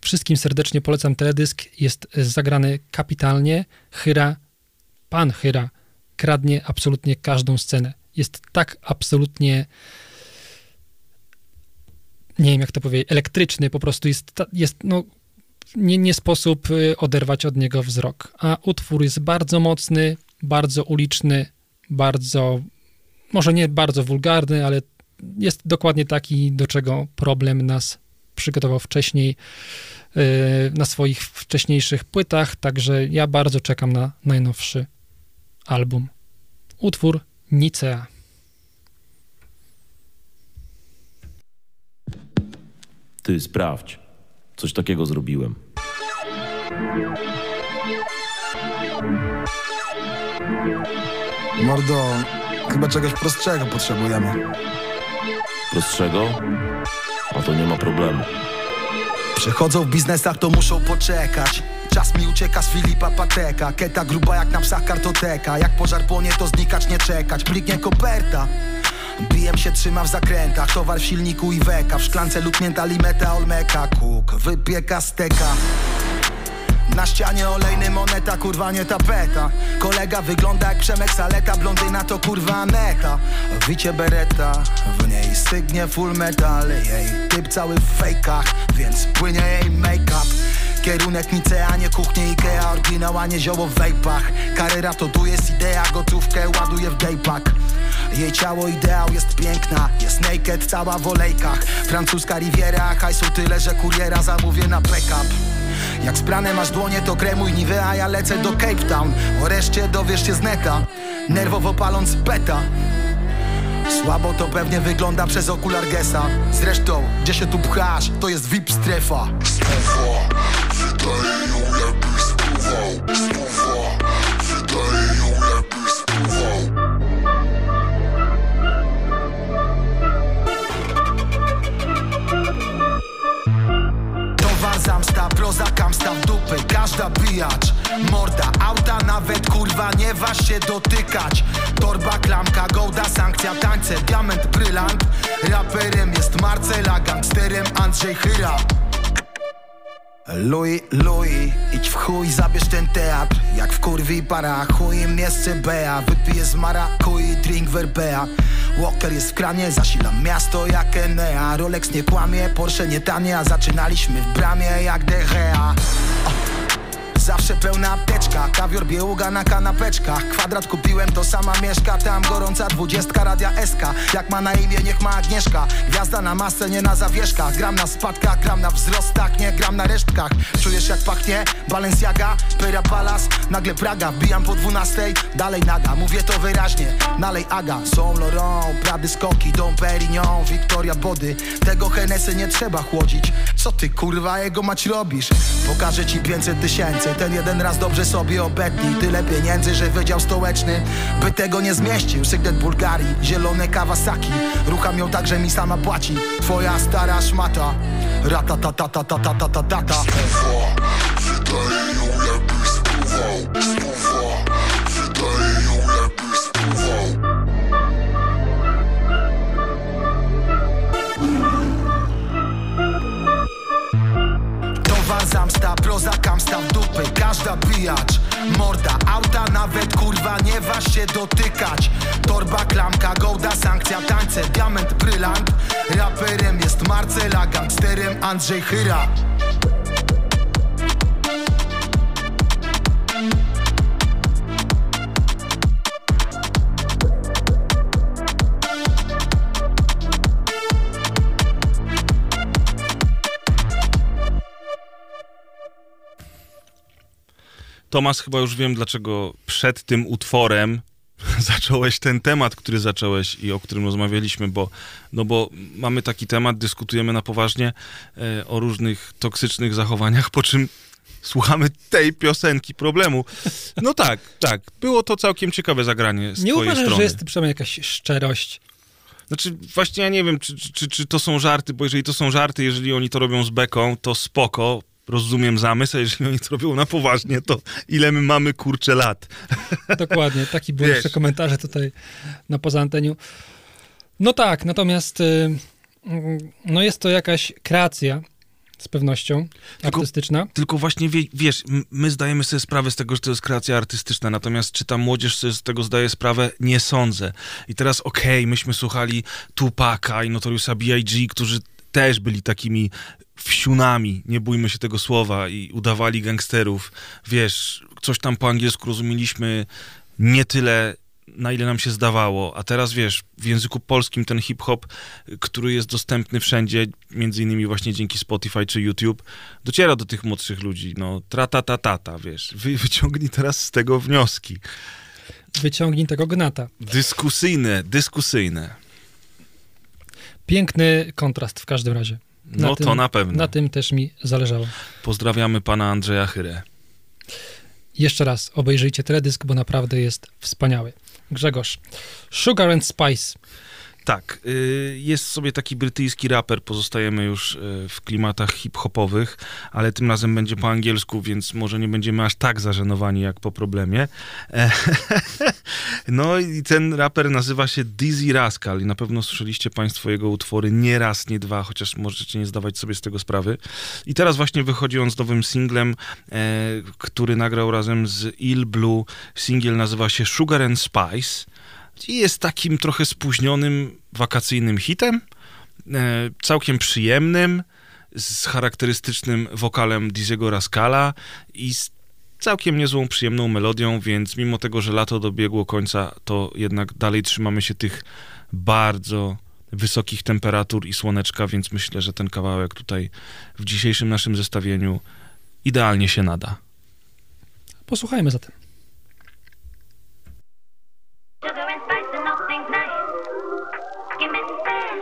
Wszystkim serdecznie polecam teledysk, jest zagrany kapitalnie. Hyra, pan Hyra kradnie absolutnie każdą scenę. Jest tak absolutnie nie wiem jak to powiedzieć, elektryczny, po prostu jest, jest no, nie, nie sposób y, oderwać od niego wzrok. A utwór jest bardzo mocny, bardzo uliczny, bardzo, może nie bardzo wulgarny, ale jest dokładnie taki, do czego problem nas przygotował wcześniej y, na swoich wcześniejszych płytach, także ja bardzo czekam na najnowszy album. Utwór Nicea. Ty sprawdź. Coś takiego zrobiłem. Mordo, chyba czegoś prostszego potrzebujemy. Prostszego? A to nie ma problemu. Przychodzą w biznesach, to muszą poczekać. Czas mi ucieka z Filipa Pateka. Keta gruba jak na psach kartoteka. Jak pożar płonie, to znikać nie czekać. Bliknie koperta. Bijem się trzyma w zakrętach. Towar w silniku i weka. W szklance luknięta limeta Olmeka. Kuk wypieka steka. Na ścianie olejny moneta, kurwa nie tapeta. Kolega wygląda jak Przemek Saleta. Blondyna to kurwa Aneta. Wicie bereta, w niej stygnie full metal. Jej typ cały w fejkach, więc płynie jej make-up Kierunek Nicea, nie kuchnie Ikea Oryginał, a nie zioło w wejpach. Karyra to tu jest idea, gotówkę ładuję w daypack jej ciało ideał jest piękna Jest naked, cała w olejkach. Francuska riviera, hajsu tyle, że kuriera zamówię na backup jak sprane masz dłonie, to kremuj Nivea, ja lecę do Cape Town. O reszcie dowiesz się z neta Nerwowo paląc beta Słabo to pewnie wygląda przez okular Gesa. Zresztą, gdzie się tu pchasz, to jest VIP strefa Wydaje ją jakby spływał Spływa Wydaje ją jakby spływał Towar zamsta, proza kamsta w dupy Każda bijacz, morda, auta Nawet kurwa nie waż się dotykać. Torba, klamka, gołda, sankcja, tańce Diament, brylant. Raperem jest Marcela, gangsterem Andrzej Chyra Louis, Louis, idź w chuj, zabierz ten teatr. Jak w kurwi para, chuj im jest bea Wypiję z marakui, drink verbea. Walker jest w kranie, zasilam miasto jak Enea. Rolex nie kłamie, Porsche nie tanie A zaczynaliśmy w bramie jak De Gea zawsze pełna apteczka. Kawior bieługa na kanapeczkach. Kwadrat kupiłem, to sama mieszka. Tam gorąca dwudziestka, radia SK Jak ma na imię, niech ma Agnieszka. Gwiazda na masce, nie na zawieszkach. Gram na spadkach, gram na wzrostach Nie gram na resztkach. Czujesz jak pachnie? Balenciaga, Pera Palace. Nagle Praga, wbijam po dwunastej. Dalej nada, mówię to wyraźnie. Nalej Aga, Saint Laurent Prady skoki, Dom Perignon Victoria Body. Tego Hennessy nie trzeba chłodzić. Co ty kurwa jego mać robisz? Pokażę ci 500 tysięcy Ten jeden raz dobrze sobie obetnij. Tyle pieniędzy, że wydział stołeczny By tego nie zmieścił. Sygnet Bulgarii, zielone Kawasaki. Rucham ją tak, że mi sama płaci. Twoja stara szmata. Ratatatatatatatata Wydaje ją Morda, auta Nawet kurwa nie waż się dotykać. Torba, klamka, gołda, sankcja Tańce, diament, brylant. Raperem jest Marcela, gangsterem Andrzej Chyra Tomas, chyba już wiem, dlaczego przed tym utworem zacząłeś ten temat, który zacząłeś i o którym rozmawialiśmy, bo, no bo mamy taki temat, dyskutujemy na poważnie e, o różnych toksycznych zachowaniach, po czym słuchamy tej piosenki problemu. No tak, tak. Było to całkiem ciekawe zagranie z Nie twojej uważasz, strony. że jest przynajmniej jakaś szczerość? Znaczy, właśnie ja nie wiem, czy, czy, czy to są żarty, bo jeżeli to są żarty, jeżeli oni to robią z beką, to spoko, rozumiem zamysł, a jeżeli oni to robią na poważnie, to ile my mamy, kurczę, lat. Dokładnie, taki były jeszcze komentarze tutaj na poza anteniu. No tak, natomiast y, mm, no jest to jakaś kreacja z pewnością Tylko- artystyczna. Tylko właśnie, wie, wiesz, my zdajemy sobie sprawę z tego, że to jest kreacja artystyczna, natomiast czy ta młodzież sobie z tego zdaje sprawę? Nie sądzę. I teraz okej, myśmy słuchali Tupaka i Notoriusa B.I.G., którzy też byli takimi wsiunami, nie bójmy się tego słowa, i udawali gangsterów. Wiesz, coś tam po angielsku rozumieliśmy nie tyle, na ile nam się zdawało. A teraz wiesz, w języku polskim ten hip-hop, który jest dostępny wszędzie, między innymi właśnie dzięki Spotify czy YouTube, dociera do tych młodszych ludzi. No, tra-ta-ta-ta-ta, wiesz. Wy, wyciągnij teraz z tego wnioski. Wyciągnij tego gnata. Dyskusyjne, dyskusyjne. Piękny kontrast w każdym razie. No to na pewno. Na tym też mi zależało. Pozdrawiamy pana Andrzeja Chyrę. Jeszcze raz obejrzyjcie teledysk, bo naprawdę jest wspaniały. Grzegorz, Sugar and Spice. Tak, y, jest sobie taki brytyjski raper, pozostajemy już y, w klimatach hip-hopowych, ale tym razem będzie po angielsku, więc może nie będziemy aż tak zażenowani jak po problemie. E, No i ten raper nazywa się Dizzy Rascal i na pewno słyszeliście państwo jego utwory nie raz, nie dwa, chociaż możecie nie zdawać sobie z tego sprawy. I teraz właśnie wychodzi on z nowym singlem, e, który nagrał razem z Il Blue. Singiel nazywa się Sugar and Spice i jest takim trochę spóźnionym wakacyjnym hitem, e, całkiem przyjemnym, z charakterystycznym wokalem Dizzy'ego Rascala i z całkiem niezłą, przyjemną melodią, więc mimo tego, że lato dobiegło końca, to jednak dalej trzymamy się tych bardzo wysokich temperatur i słoneczka, więc myślę, że ten kawałek tutaj w dzisiejszym naszym zestawieniu idealnie się nada. Posłuchajmy zatem.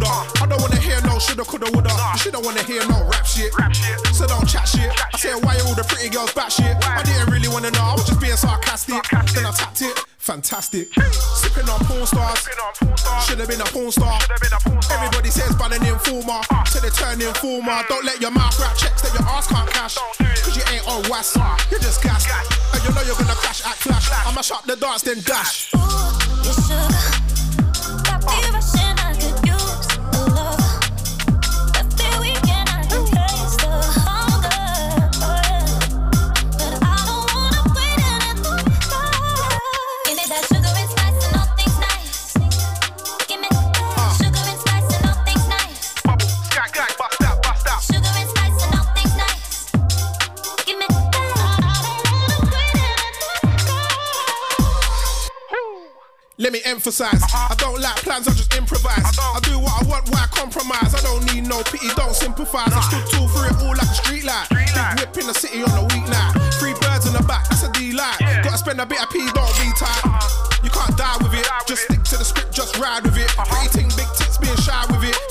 little bit. I don't wanna hear no shoulda, coulda, woulda. You shouldn't wanna hear no rap shit. So don't chat shit. I said, why are all the pretty girls back shit? I didn't really wanna know, I was just being sarcastic. Then I tapped it, fantastic. Sipping on porn stars. Should have been a porn star. Everybody says ban an informer. Ah. So they turn informer. Mm. Don't let your mouth rap checks that your ass can't cash. Cause you ain't on was. Ah. You're just gas. And you know you're gonna crash, act flash. I mash up the dance, then dash. You sugar, got me rushing. I could use Let me emphasize, I don't like plans, I just improvise. I do what I want, why compromise? I don't need no pity, don't sympathize. I stood tall for it all like a street light. Big whip in the city on a weeknight. Three birds in the back, that's a D light. Gotta spend a bit of P, don't be tight. You can't die with it, just stick to the script, just ride with it. Pretty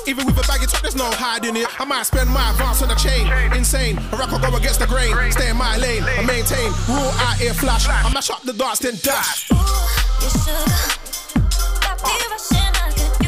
Even with a baggy top, there's no hiding it. I might spend my advance on a chain, insane. A rock will go against the grain, stay in my lane, I maintain. Rule out here flash, I mash up the dance, then dash. You sugar, got me rushing. I could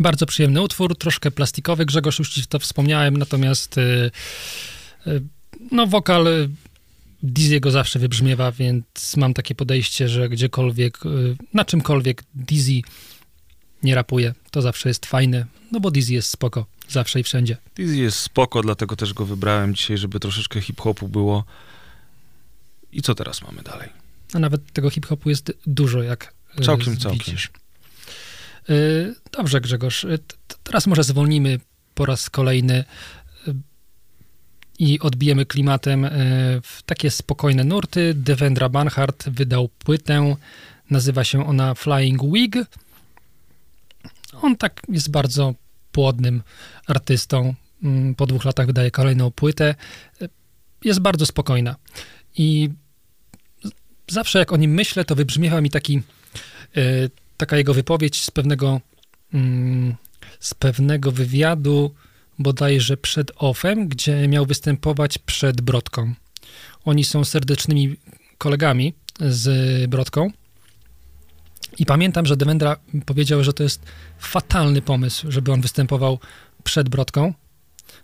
Bardzo przyjemny utwór, troszkę plastikowy, Grzegorz już ci to wspomniałem, natomiast y, y, no wokal y, Dizzy'ego zawsze wybrzmiewa, więc mam takie podejście, że gdziekolwiek, na czymkolwiek Dizzy nie rapuje, to zawsze jest fajne, no bo Dizzy jest spoko, zawsze i wszędzie. Dizzy jest spoko, dlatego też go wybrałem dzisiaj, żeby troszeczkę hip-hopu było. I co teraz mamy dalej? A nawet tego hip-hopu jest dużo, jak Całkiem, całkiem. widzisz. Y, Dobrze, Grzegorz. Y, Teraz może zwolnimy po raz kolejny y, i odbijemy klimatem w takie spokojne nurty. Devendra Banhart wydał płytę. Nazywa się ona Flying Wig. On tak jest bardzo płodnym artystą. Mm, Po dwóch latach wydaje kolejną płytę. Jest bardzo spokojna. I zawsze jak o nim myślę, to wybrzmiewa mi taki taka jego wypowiedź z pewnego, mm, z pewnego wywiadu, bodajże przed OFEM, gdzie miał występować przed Brodką. Oni są serdecznymi kolegami z Brodką. I pamiętam, że Devendra powiedział, że to jest fatalny pomysł, żeby on występował przed Brodką,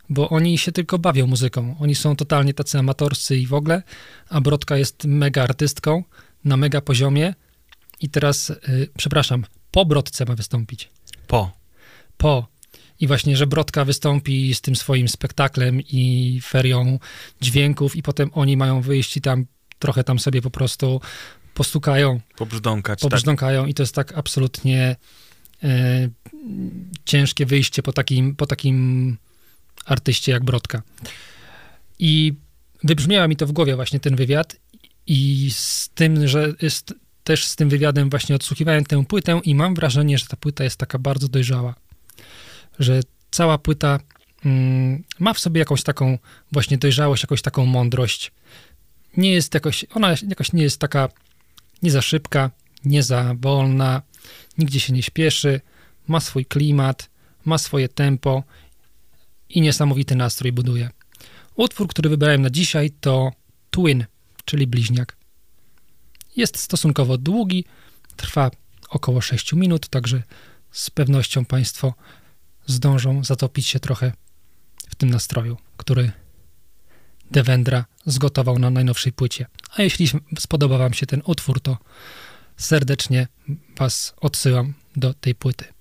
bo oni się tylko bawią muzyką. Oni są totalnie tacy amatorscy i w ogóle, a Brodka jest mega artystką na mega poziomie i teraz, y, przepraszam, po Brodce ma wystąpić. Po. Po. I właśnie, że Brodka wystąpi z tym swoim spektaklem i ferią dźwięków i potem oni mają wyjść i tam trochę tam sobie po prostu postukają, Pobrzdąkać. tak. pobrzdąkają i to jest tak absolutnie e, ciężkie wyjście po takim, po takim artyście jak Brodka. I wybrzmiała mi to w głowie właśnie ten wywiad i z tym, że jest też z tym wywiadem właśnie odsłuchiwałem tę płytę i mam wrażenie, że ta płyta jest taka bardzo dojrzała. Że cała płyta mm, ma w sobie jakąś taką właśnie dojrzałość, jakąś taką mądrość. Nie jest jakoś, ona jakoś nie jest taka nie za szybka, nie za wolna, nigdzie się nie śpieszy, ma swój klimat, ma swoje tempo i niesamowity nastrój buduje. Utwór, który wybrałem na dzisiaj to Twin, czyli bliźniak. Jest stosunkowo długi, trwa około 6 minut, także z pewnością Państwo zdążą zatopić się trochę w tym nastroju, który Devendra zgotował na najnowszej płycie. A jeśli spodoba Wam się ten utwór, to serdecznie Was odsyłam do tej płyty.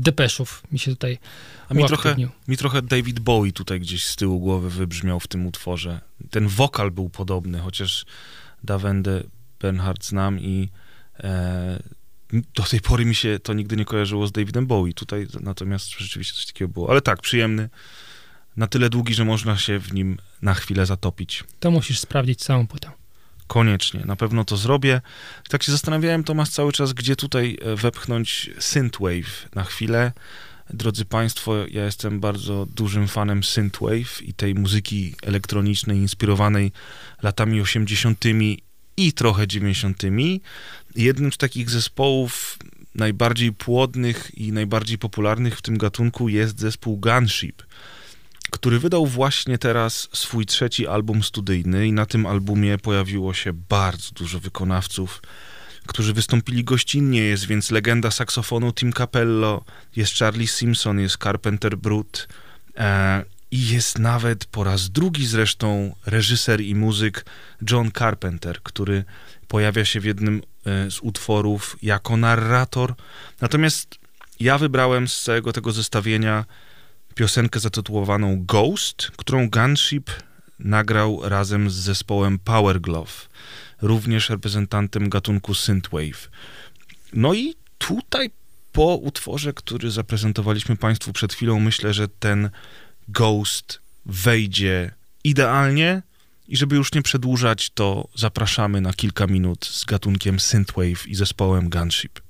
Depeszów mi się tutaj A mi trochę, mi trochę David Bowie tutaj gdzieś z tyłu głowy wybrzmiał w tym utworze. Ten wokal był podobny, chociaż Dawendę Bernhard znam i e, do tej pory mi się to nigdy nie kojarzyło z Davidem Bowie. Tutaj natomiast rzeczywiście coś takiego było. Ale tak, przyjemny. Na tyle długi, że można się w nim na chwilę zatopić. To musisz sprawdzić całą płytę. Koniecznie, na pewno to zrobię. Tak się zastanawiałem, Tomasz, cały czas, gdzie tutaj e, wepchnąć synthwave na chwilę. Drodzy Państwo, ja jestem bardzo dużym fanem synthwave i tej muzyki elektronicznej inspirowanej latami 80. i trochę 90. Jednym z takich zespołów najbardziej płodnych i najbardziej popularnych w tym gatunku jest zespół Gunship, który wydał właśnie teraz swój trzeci album studyjny i na tym albumie pojawiło się bardzo dużo wykonawców, którzy wystąpili gościnnie. Jest więc legenda saksofonu Tim Capello, jest Charlie Simpson, jest Carpenter Brut e, i jest nawet po raz drugi zresztą reżyser i muzyk John Carpenter, który pojawia się w jednym e, z utworów jako narrator. Natomiast ja wybrałem z całego tego zestawienia piosenkę zatytułowaną Ghost, którą Gunship nagrał razem z zespołem Power Glove, również reprezentantem gatunku synthwave. No i tutaj po utworze, który zaprezentowaliśmy Państwu przed chwilą, myślę, że ten Ghost wejdzie idealnie i żeby już nie przedłużać, to zapraszamy na kilka minut z gatunkiem synthwave i zespołem Gunship.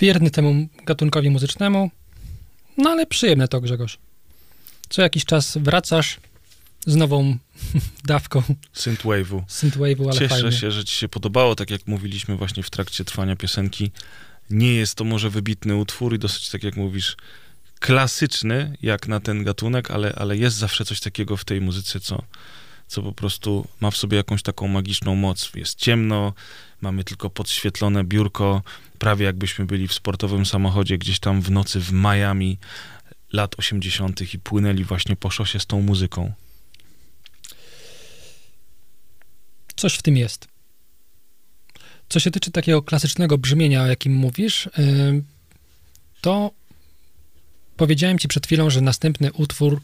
Wierny temu gatunkowi muzycznemu, no ale przyjemne to, Grzegorz. Co jakiś czas wracasz z nową dawką Synthwave'u. synthwave'u, ale Cieszę fajnie. się, że ci się podobało, tak jak mówiliśmy właśnie w trakcie trwania piosenki. Nie jest to może wybitny utwór i dosyć, tak jak mówisz, klasyczny jak na ten gatunek, ale, ale jest zawsze coś takiego w tej muzyce, co, co po prostu ma w sobie jakąś taką magiczną moc. Jest ciemno, mamy tylko podświetlone biurko, prawie jakbyśmy byli w sportowym samochodzie gdzieś tam w nocy w Miami lat 80. i płynęli właśnie po szosie z tą muzyką. Coś w tym jest. Co się tyczy takiego klasycznego brzmienia, o jakim mówisz, ym, to powiedziałem ci przed chwilą, że następny utwór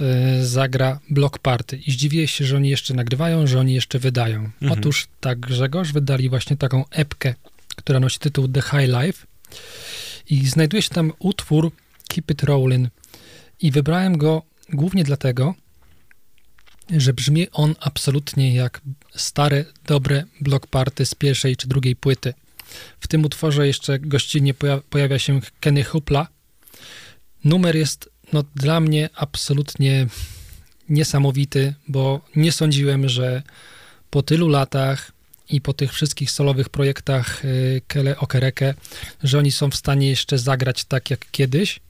y, zagra Block Party i zdziwiłeś się, że oni jeszcze nagrywają, że oni jeszcze wydają. Mhm. Otóż tak, Grzegorz, wydali właśnie taką epkę, która nosi tytuł The High Life i znajduje się tam utwór Keep It Rollin' i wybrałem go głównie dlatego, że brzmi on absolutnie jak stare, dobre block party z pierwszej czy drugiej płyty. W tym utworze jeszcze gościnnie poja- pojawia się Kenny Hupla. Numer jest no, dla mnie absolutnie niesamowity, bo nie sądziłem, że po tylu latach i po tych wszystkich solowych projektach y, Kele Okereke, że oni są w stanie jeszcze zagrać tak jak kiedyś,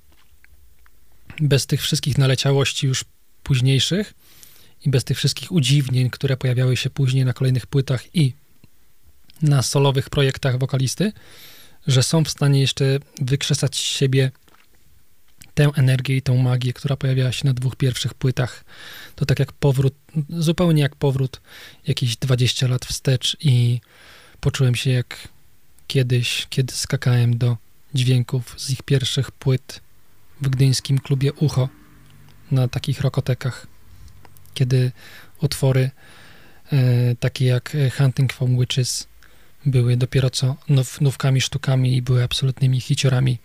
bez tych wszystkich naleciałości już późniejszych i bez tych wszystkich udziwnień, które pojawiały się później na kolejnych płytach i na solowych projektach wokalisty, że są w stanie jeszcze wykrzesać siebie tę energię i tą magię, która pojawiała się na dwóch pierwszych płytach. To tak jak powrót, zupełnie jak powrót jakieś 20 lat wstecz i poczułem się jak kiedyś, kiedy skakałem do dźwięków z ich pierwszych płyt w gdyńskim klubie Ucho na takich rokotekach kiedy utwory e, takie jak e, Hunting from Witches były dopiero co now, nówkami, sztukami i były absolutnymi hiciorami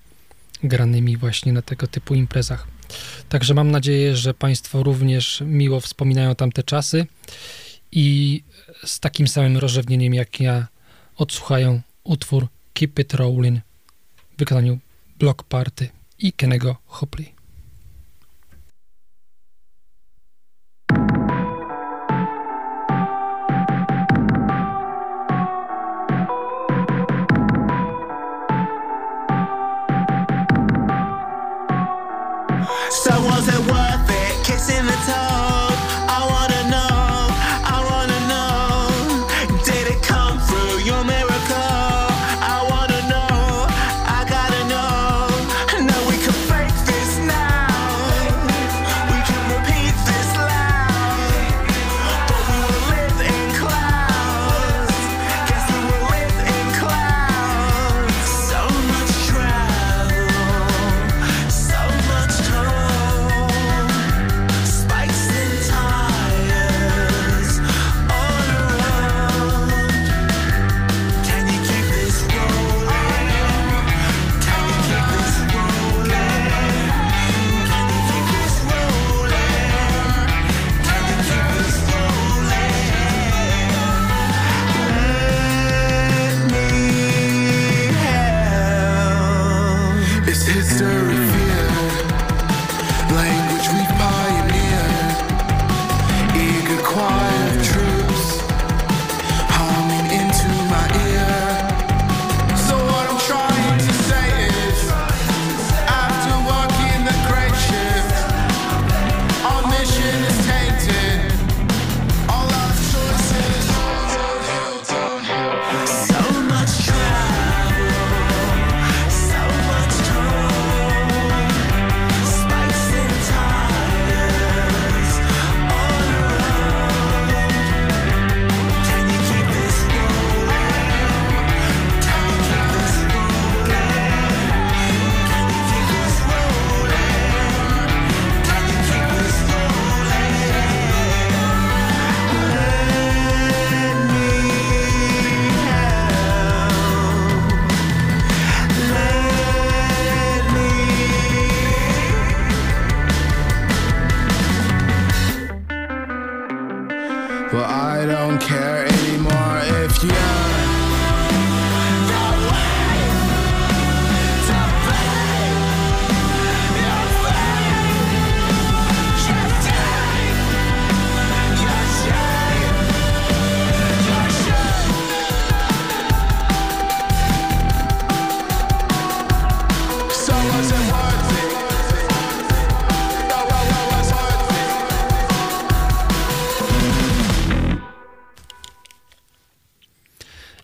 granymi właśnie na tego typu imprezach. Także mam nadzieję, że Państwo również miło wspominają tamte czasy i z takim samym rozrzewnieniem jak ja odsłuchają utwór Keep It Rollin' w wykonaniu Block Party i Kennego Hopley.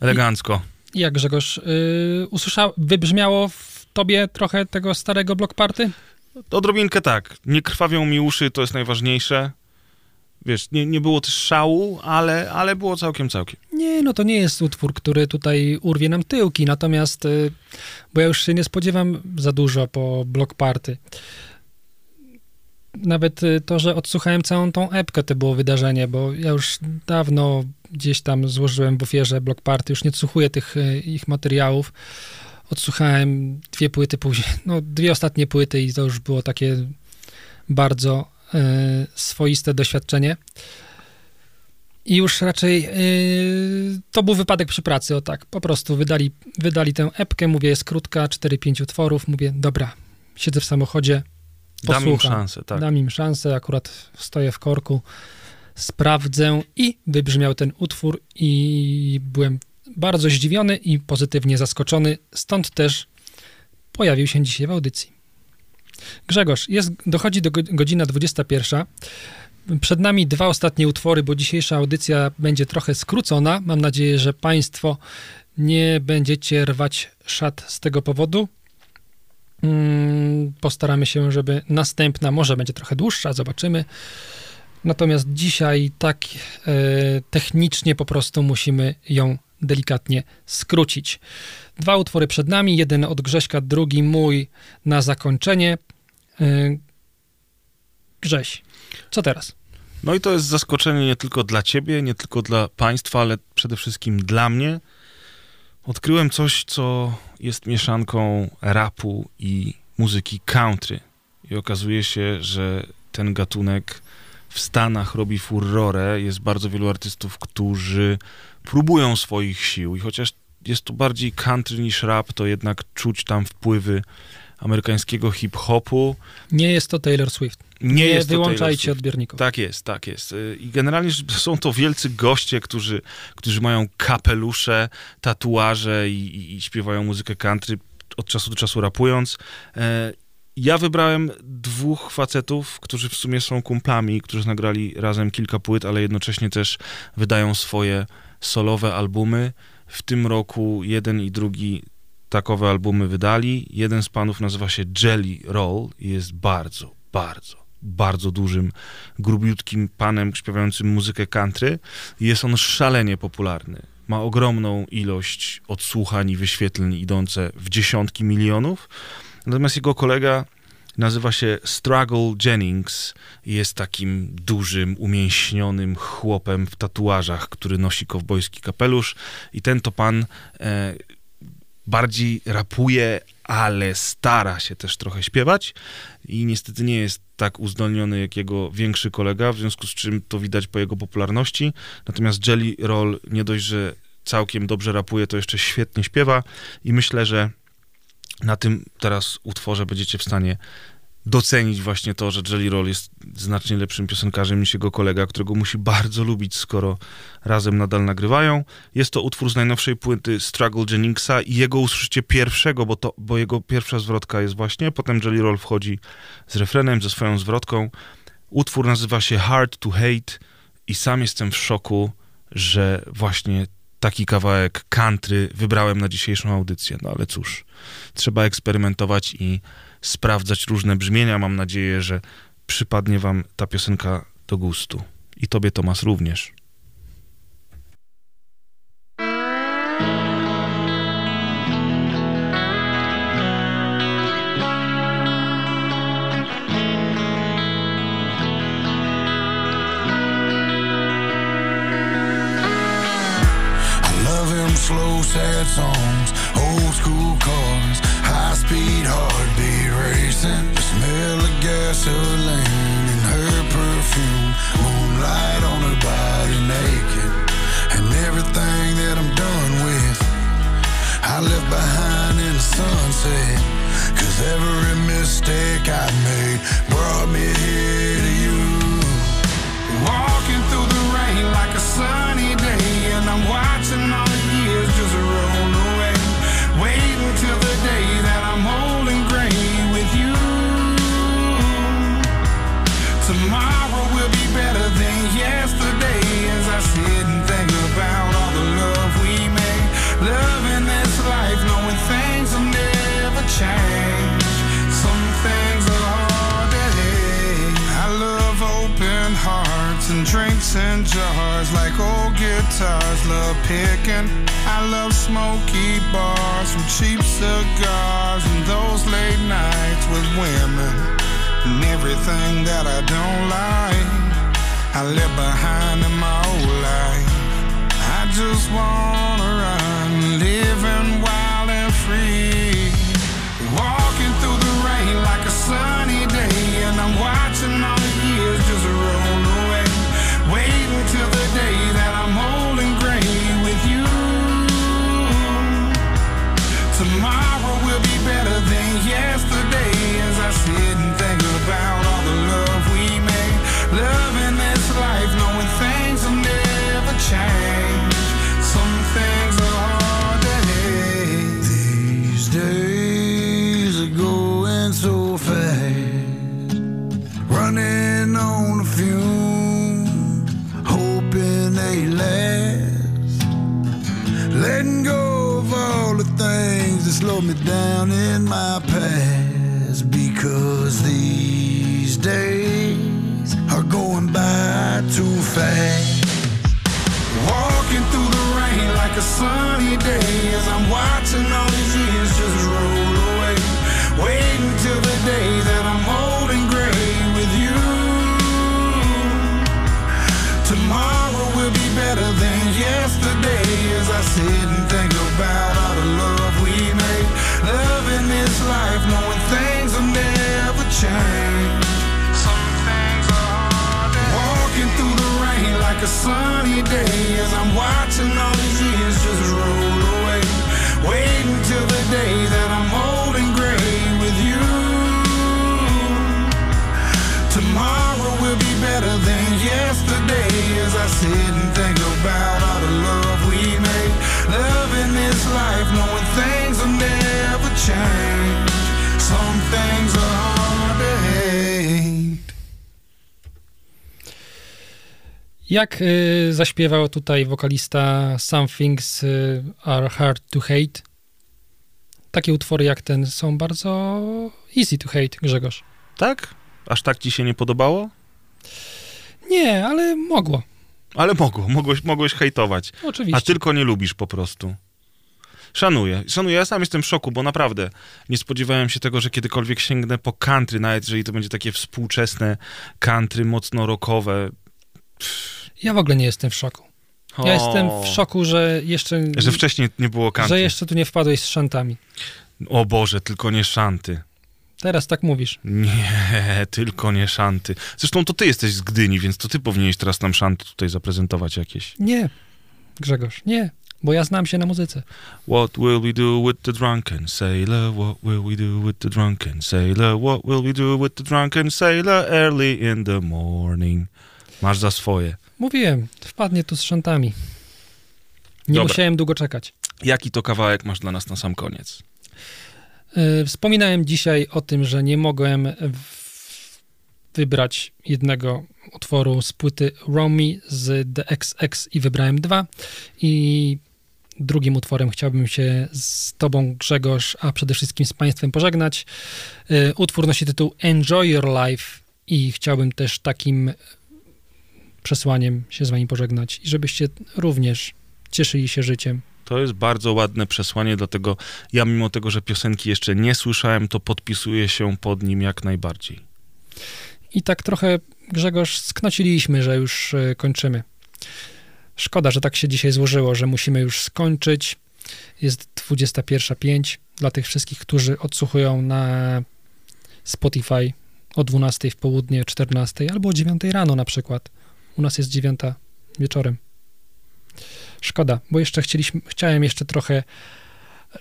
Elegancko. Jak Grzegorz, yy, usłyszał, wybrzmiało w tobie trochę tego starego block party? Odrobinkę tak. Nie krwawią mi uszy, to jest najważniejsze. Wiesz, nie, nie było też szału, ale, ale było całkiem, całkiem. Nie, no to nie jest utwór, który tutaj urwie nam tyłki, natomiast, y, bo ja już się nie spodziewam za dużo po block party. Nawet y, to, że odsłuchałem całą tą epkę, to było wydarzenie, bo ja już dawno gdzieś tam złożyłem w ofierze block party, już nie odsłuchuję tych y, ich materiałów. Odsłuchałem dwie płyty później, no dwie ostatnie płyty i to już było takie bardzo y, swoiste doświadczenie. I już raczej yy, to był wypadek przy pracy, o tak. Po prostu wydali, wydali tę epkę, mówię, jest krótka, 4-5 utworów. Mówię, dobra, siedzę w samochodzie, Dam im posłucham. szansę, tak. Dam im szansę, akurat stoję w korku, sprawdzę i wybrzmiał ten utwór i byłem bardzo zdziwiony i pozytywnie zaskoczony, stąd też pojawił się dzisiaj w audycji. Grzegorz, jest, dochodzi do go- godzina 21. Przed nami dwa ostatnie utwory, bo dzisiejsza audycja będzie trochę skrócona. Mam nadzieję, że Państwo nie będziecie rwać szat z tego powodu. Mm, Postaramy się, żeby następna może będzie trochę dłuższa, zobaczymy. Natomiast dzisiaj tak e, technicznie po prostu musimy ją delikatnie skrócić. Dwa utwory przed nami, jeden od Grześka, drugi mój na zakończenie. E, Grześ, co teraz? No i to jest zaskoczenie nie tylko dla ciebie, nie tylko dla państwa, ale przede wszystkim dla mnie. Odkryłem coś, co jest mieszanką rapu i muzyki country. I okazuje się, że ten gatunek w Stanach robi furorę. Jest bardzo wielu artystów, którzy próbują swoich sił i chociaż jest to bardziej country niż rap, to jednak czuć tam wpływy amerykańskiego hip-hopu. Nie jest to Taylor Swift. Nie, jest to Taylor wyłączajcie odbiorników. Tak jest, tak jest. Y, I generalnie są to wielcy goście, którzy, którzy mają kapelusze, tatuaże i, i, i śpiewają muzykę country, od czasu do czasu rapując. Ja wybrałem dwóch facetów, którzy w sumie są kumplami, którzy nagrali razem kilka płyt, ale jednocześnie też wydają swoje solowe albumy. W tym roku jeden i drugi takowe albumy wydali. Jeden z panów nazywa się Jelly Roll i jest bardzo, bardzo, bardzo dużym, grubiutkim panem śpiewającym muzykę country. Jest on szalenie popularny. Ma ogromną ilość odsłuchań i wyświetleń idące w dziesiątki milionów. Natomiast jego kolega nazywa się Struggle Jennings i jest takim dużym, umięśnionym chłopem w tatuażach, który nosi kowbojski kapelusz. I ten to pan e, bardziej rapuje, ale stara się też trochę śpiewać. I niestety nie jest tak uzdolniony jak jego większy kolega, w związku z czym to widać po jego popularności. Natomiast Jelly Roll nie dość, że całkiem dobrze rapuje, to jeszcze świetnie śpiewa. I myślę, że na tym teraz utworze będziecie w stanie docenić właśnie to, że Jelly Roll jest znacznie lepszym piosenkarzem niż jego kolega, którego musi bardzo lubić, skoro razem nadal nagrywają. Jest to utwór z najnowszej płyty Struggle Jenningsa i jego usłyszycie pierwszego, bo, to, bo jego pierwsza zwrotka jest właśnie, potem Jelly Roll wchodzi z refrenem, ze swoją zwrotką. Utwór nazywa się Hard to Hate i sam jestem w szoku, że właśnie taki kawałek country wybrałem na dzisiejszą audycję. No ale cóż, trzeba eksperymentować i sprawdzać różne brzmienia. Mam nadzieję, że przypadnie wam ta piosenka do gustu. I tobie, Tomas, również. Slow, sad songs, school cars, high speed heartbeat racing. The smell of gasoline and her perfume, moonlight on her body naked, and everything that I'm done with. I left behind in the sunset, cause every mistake I made brought me here to you. Walking through the rain like a sunny day, and I'm watching guitars, love picking. I love smoky bars with cheap cigars and those late nights with women and everything that I don't like. I left behind in my old life. I just wanna slow me down in my past because these days are going by too fast. Walking through the rain like a sunny day as I'm watching all these years just roll away. Waiting till the day that I'm old and gray with you. Tomorrow will be better than yesterday as I sit and think about like a sunny day as I'm watching all these years just roll away. Waiting till the day that I'm old and gray with you. Tomorrow will be better than yesterday as I sit and think about Jak y, zaśpiewał tutaj wokalista Some Things y, Are Hard to Hate, takie utwory jak ten są bardzo easy to hate, Grzegorz. Tak? Aż tak ci się nie podobało? Nie, ale mogło. Ale mogło, mogłeś, mogłeś hejtować. Oczywiście. A tylko nie lubisz po prostu. Szanuję, szanuję. Ja sam jestem w szoku, bo naprawdę nie spodziewałem się tego, że kiedykolwiek sięgnę po country, nawet jeżeli to będzie takie współczesne country, mocno rockowe. Ja w ogóle nie jestem w szoku. Ja O. jestem w szoku, że jeszcze... Że wcześniej nie było country. Że jeszcze tu nie wpadłeś z szantami. O Boże, tylko nie szanty. Teraz tak mówisz. Nie, tylko nie szanty. Zresztą to ty jesteś z Gdyni, więc to ty powinieneś teraz nam szanty tutaj zaprezentować jakieś. Nie, Grzegorz, nie, bo ja znam się na muzyce. What will we do with the drunken sailor? What will we do with the drunken sailor? What will we do with the drunken sailor early in the morning? Masz za swoje. Mówiłem, wpadnie tu z szantami. Nie Dobra. musiałem długo czekać. Jaki to kawałek masz dla nas na sam koniec? Yy, Wspominałem dzisiaj o tym, że nie mogłem wybrać jednego utworu z płyty Romy z The XX i wybrałem dwa. I drugim utworem chciałbym się z tobą, Grzegorz, a przede wszystkim z państwem pożegnać. Yy, Utwór nosi tytuł Enjoy Your Life i chciałbym też takim przesłaniem się z wami pożegnać i żebyście również cieszyli się życiem. To jest bardzo ładne przesłanie, dlatego ja mimo tego, że piosenki jeszcze nie słyszałem, to podpisuję się pod nim jak najbardziej. I tak trochę, Grzegorz, sknociliśmy, że już e, kończymy. Szkoda, że tak się dzisiaj złożyło, że musimy już skończyć. Jest 21.05 dla tych wszystkich, którzy odsłuchują na Spotify o 12 w południe, 14 albo o 9 rano na przykład. U nas jest 9 wieczorem. Szkoda, bo jeszcze chcieliśmy, chciałem jeszcze trochę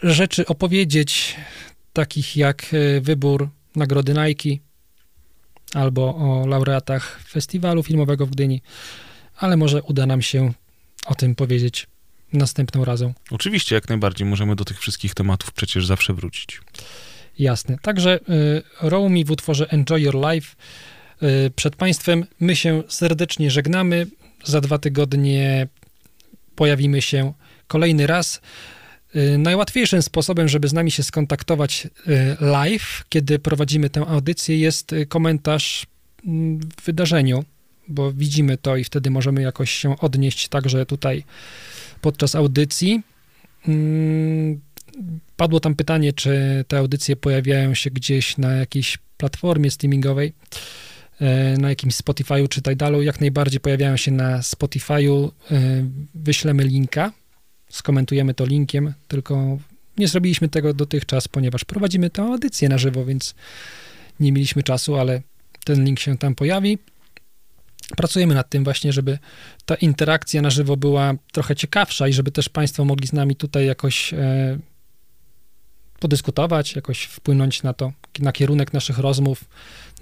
rzeczy opowiedzieć, takich jak e, wybór nagrody Nike, albo o laureatach festiwalu filmowego w Gdyni, ale może uda nam się o tym powiedzieć następną razą. Oczywiście, jak najbardziej możemy do tych wszystkich tematów przecież zawsze wrócić. Jasne. Także y, Romy w utworze Enjoy Your Life. Y, przed Państwem my się serdecznie żegnamy. Za dwa tygodnie pojawimy się kolejny raz. Y, Najłatwiejszym sposobem, żeby z nami się skontaktować y, live, kiedy prowadzimy tę audycję, jest komentarz w wydarzeniu bo widzimy to i wtedy możemy jakoś się odnieść także tutaj podczas audycji. Mm, Padło tam pytanie, czy te audycje pojawiają się gdzieś na jakiejś platformie streamingowej, e, na jakimś Spotify'u czy Tidalu. Jak najbardziej pojawiają się na Spotify'u. E, Wyślemy linka, skomentujemy to linkiem, tylko nie zrobiliśmy tego dotychczas, ponieważ prowadzimy tę audycję na żywo, więc nie mieliśmy czasu, ale ten link się tam pojawi. Pracujemy nad tym właśnie, żeby ta interakcja na żywo była trochę ciekawsza i żeby też Państwo mogli z nami tutaj jakoś e, podyskutować, jakoś wpłynąć na to, na kierunek naszych rozmów,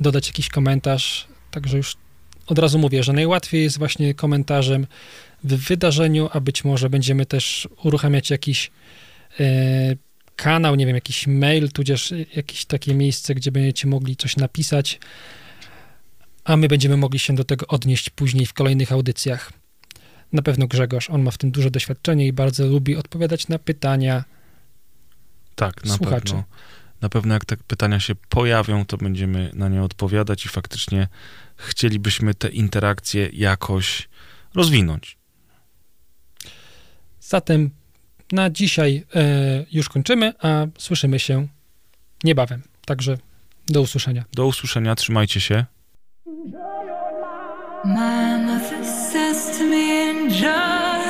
dodać jakiś komentarz. Także już od razu mówię, że najłatwiej jest właśnie komentarzem w wydarzeniu, a być może będziemy też uruchamiać jakiś e, kanał, nie wiem, jakiś mail, tudzież jakieś takie miejsce, gdzie będziecie mogli coś napisać, a my będziemy mogli się do tego odnieść później w kolejnych audycjach. Na pewno Grzegorz, on ma w tym duże doświadczenie i bardzo lubi odpowiadać na pytania Tak, na słuchaczy. pewno. Na pewno jak te pytania się pojawią, to będziemy na nie odpowiadać i faktycznie chcielibyśmy te interakcje jakoś rozwinąć. Zatem na dzisiaj e, już kończymy, a słyszymy się niebawem. Także do usłyszenia. Do usłyszenia, trzymajcie się. My mother says to me, enjoy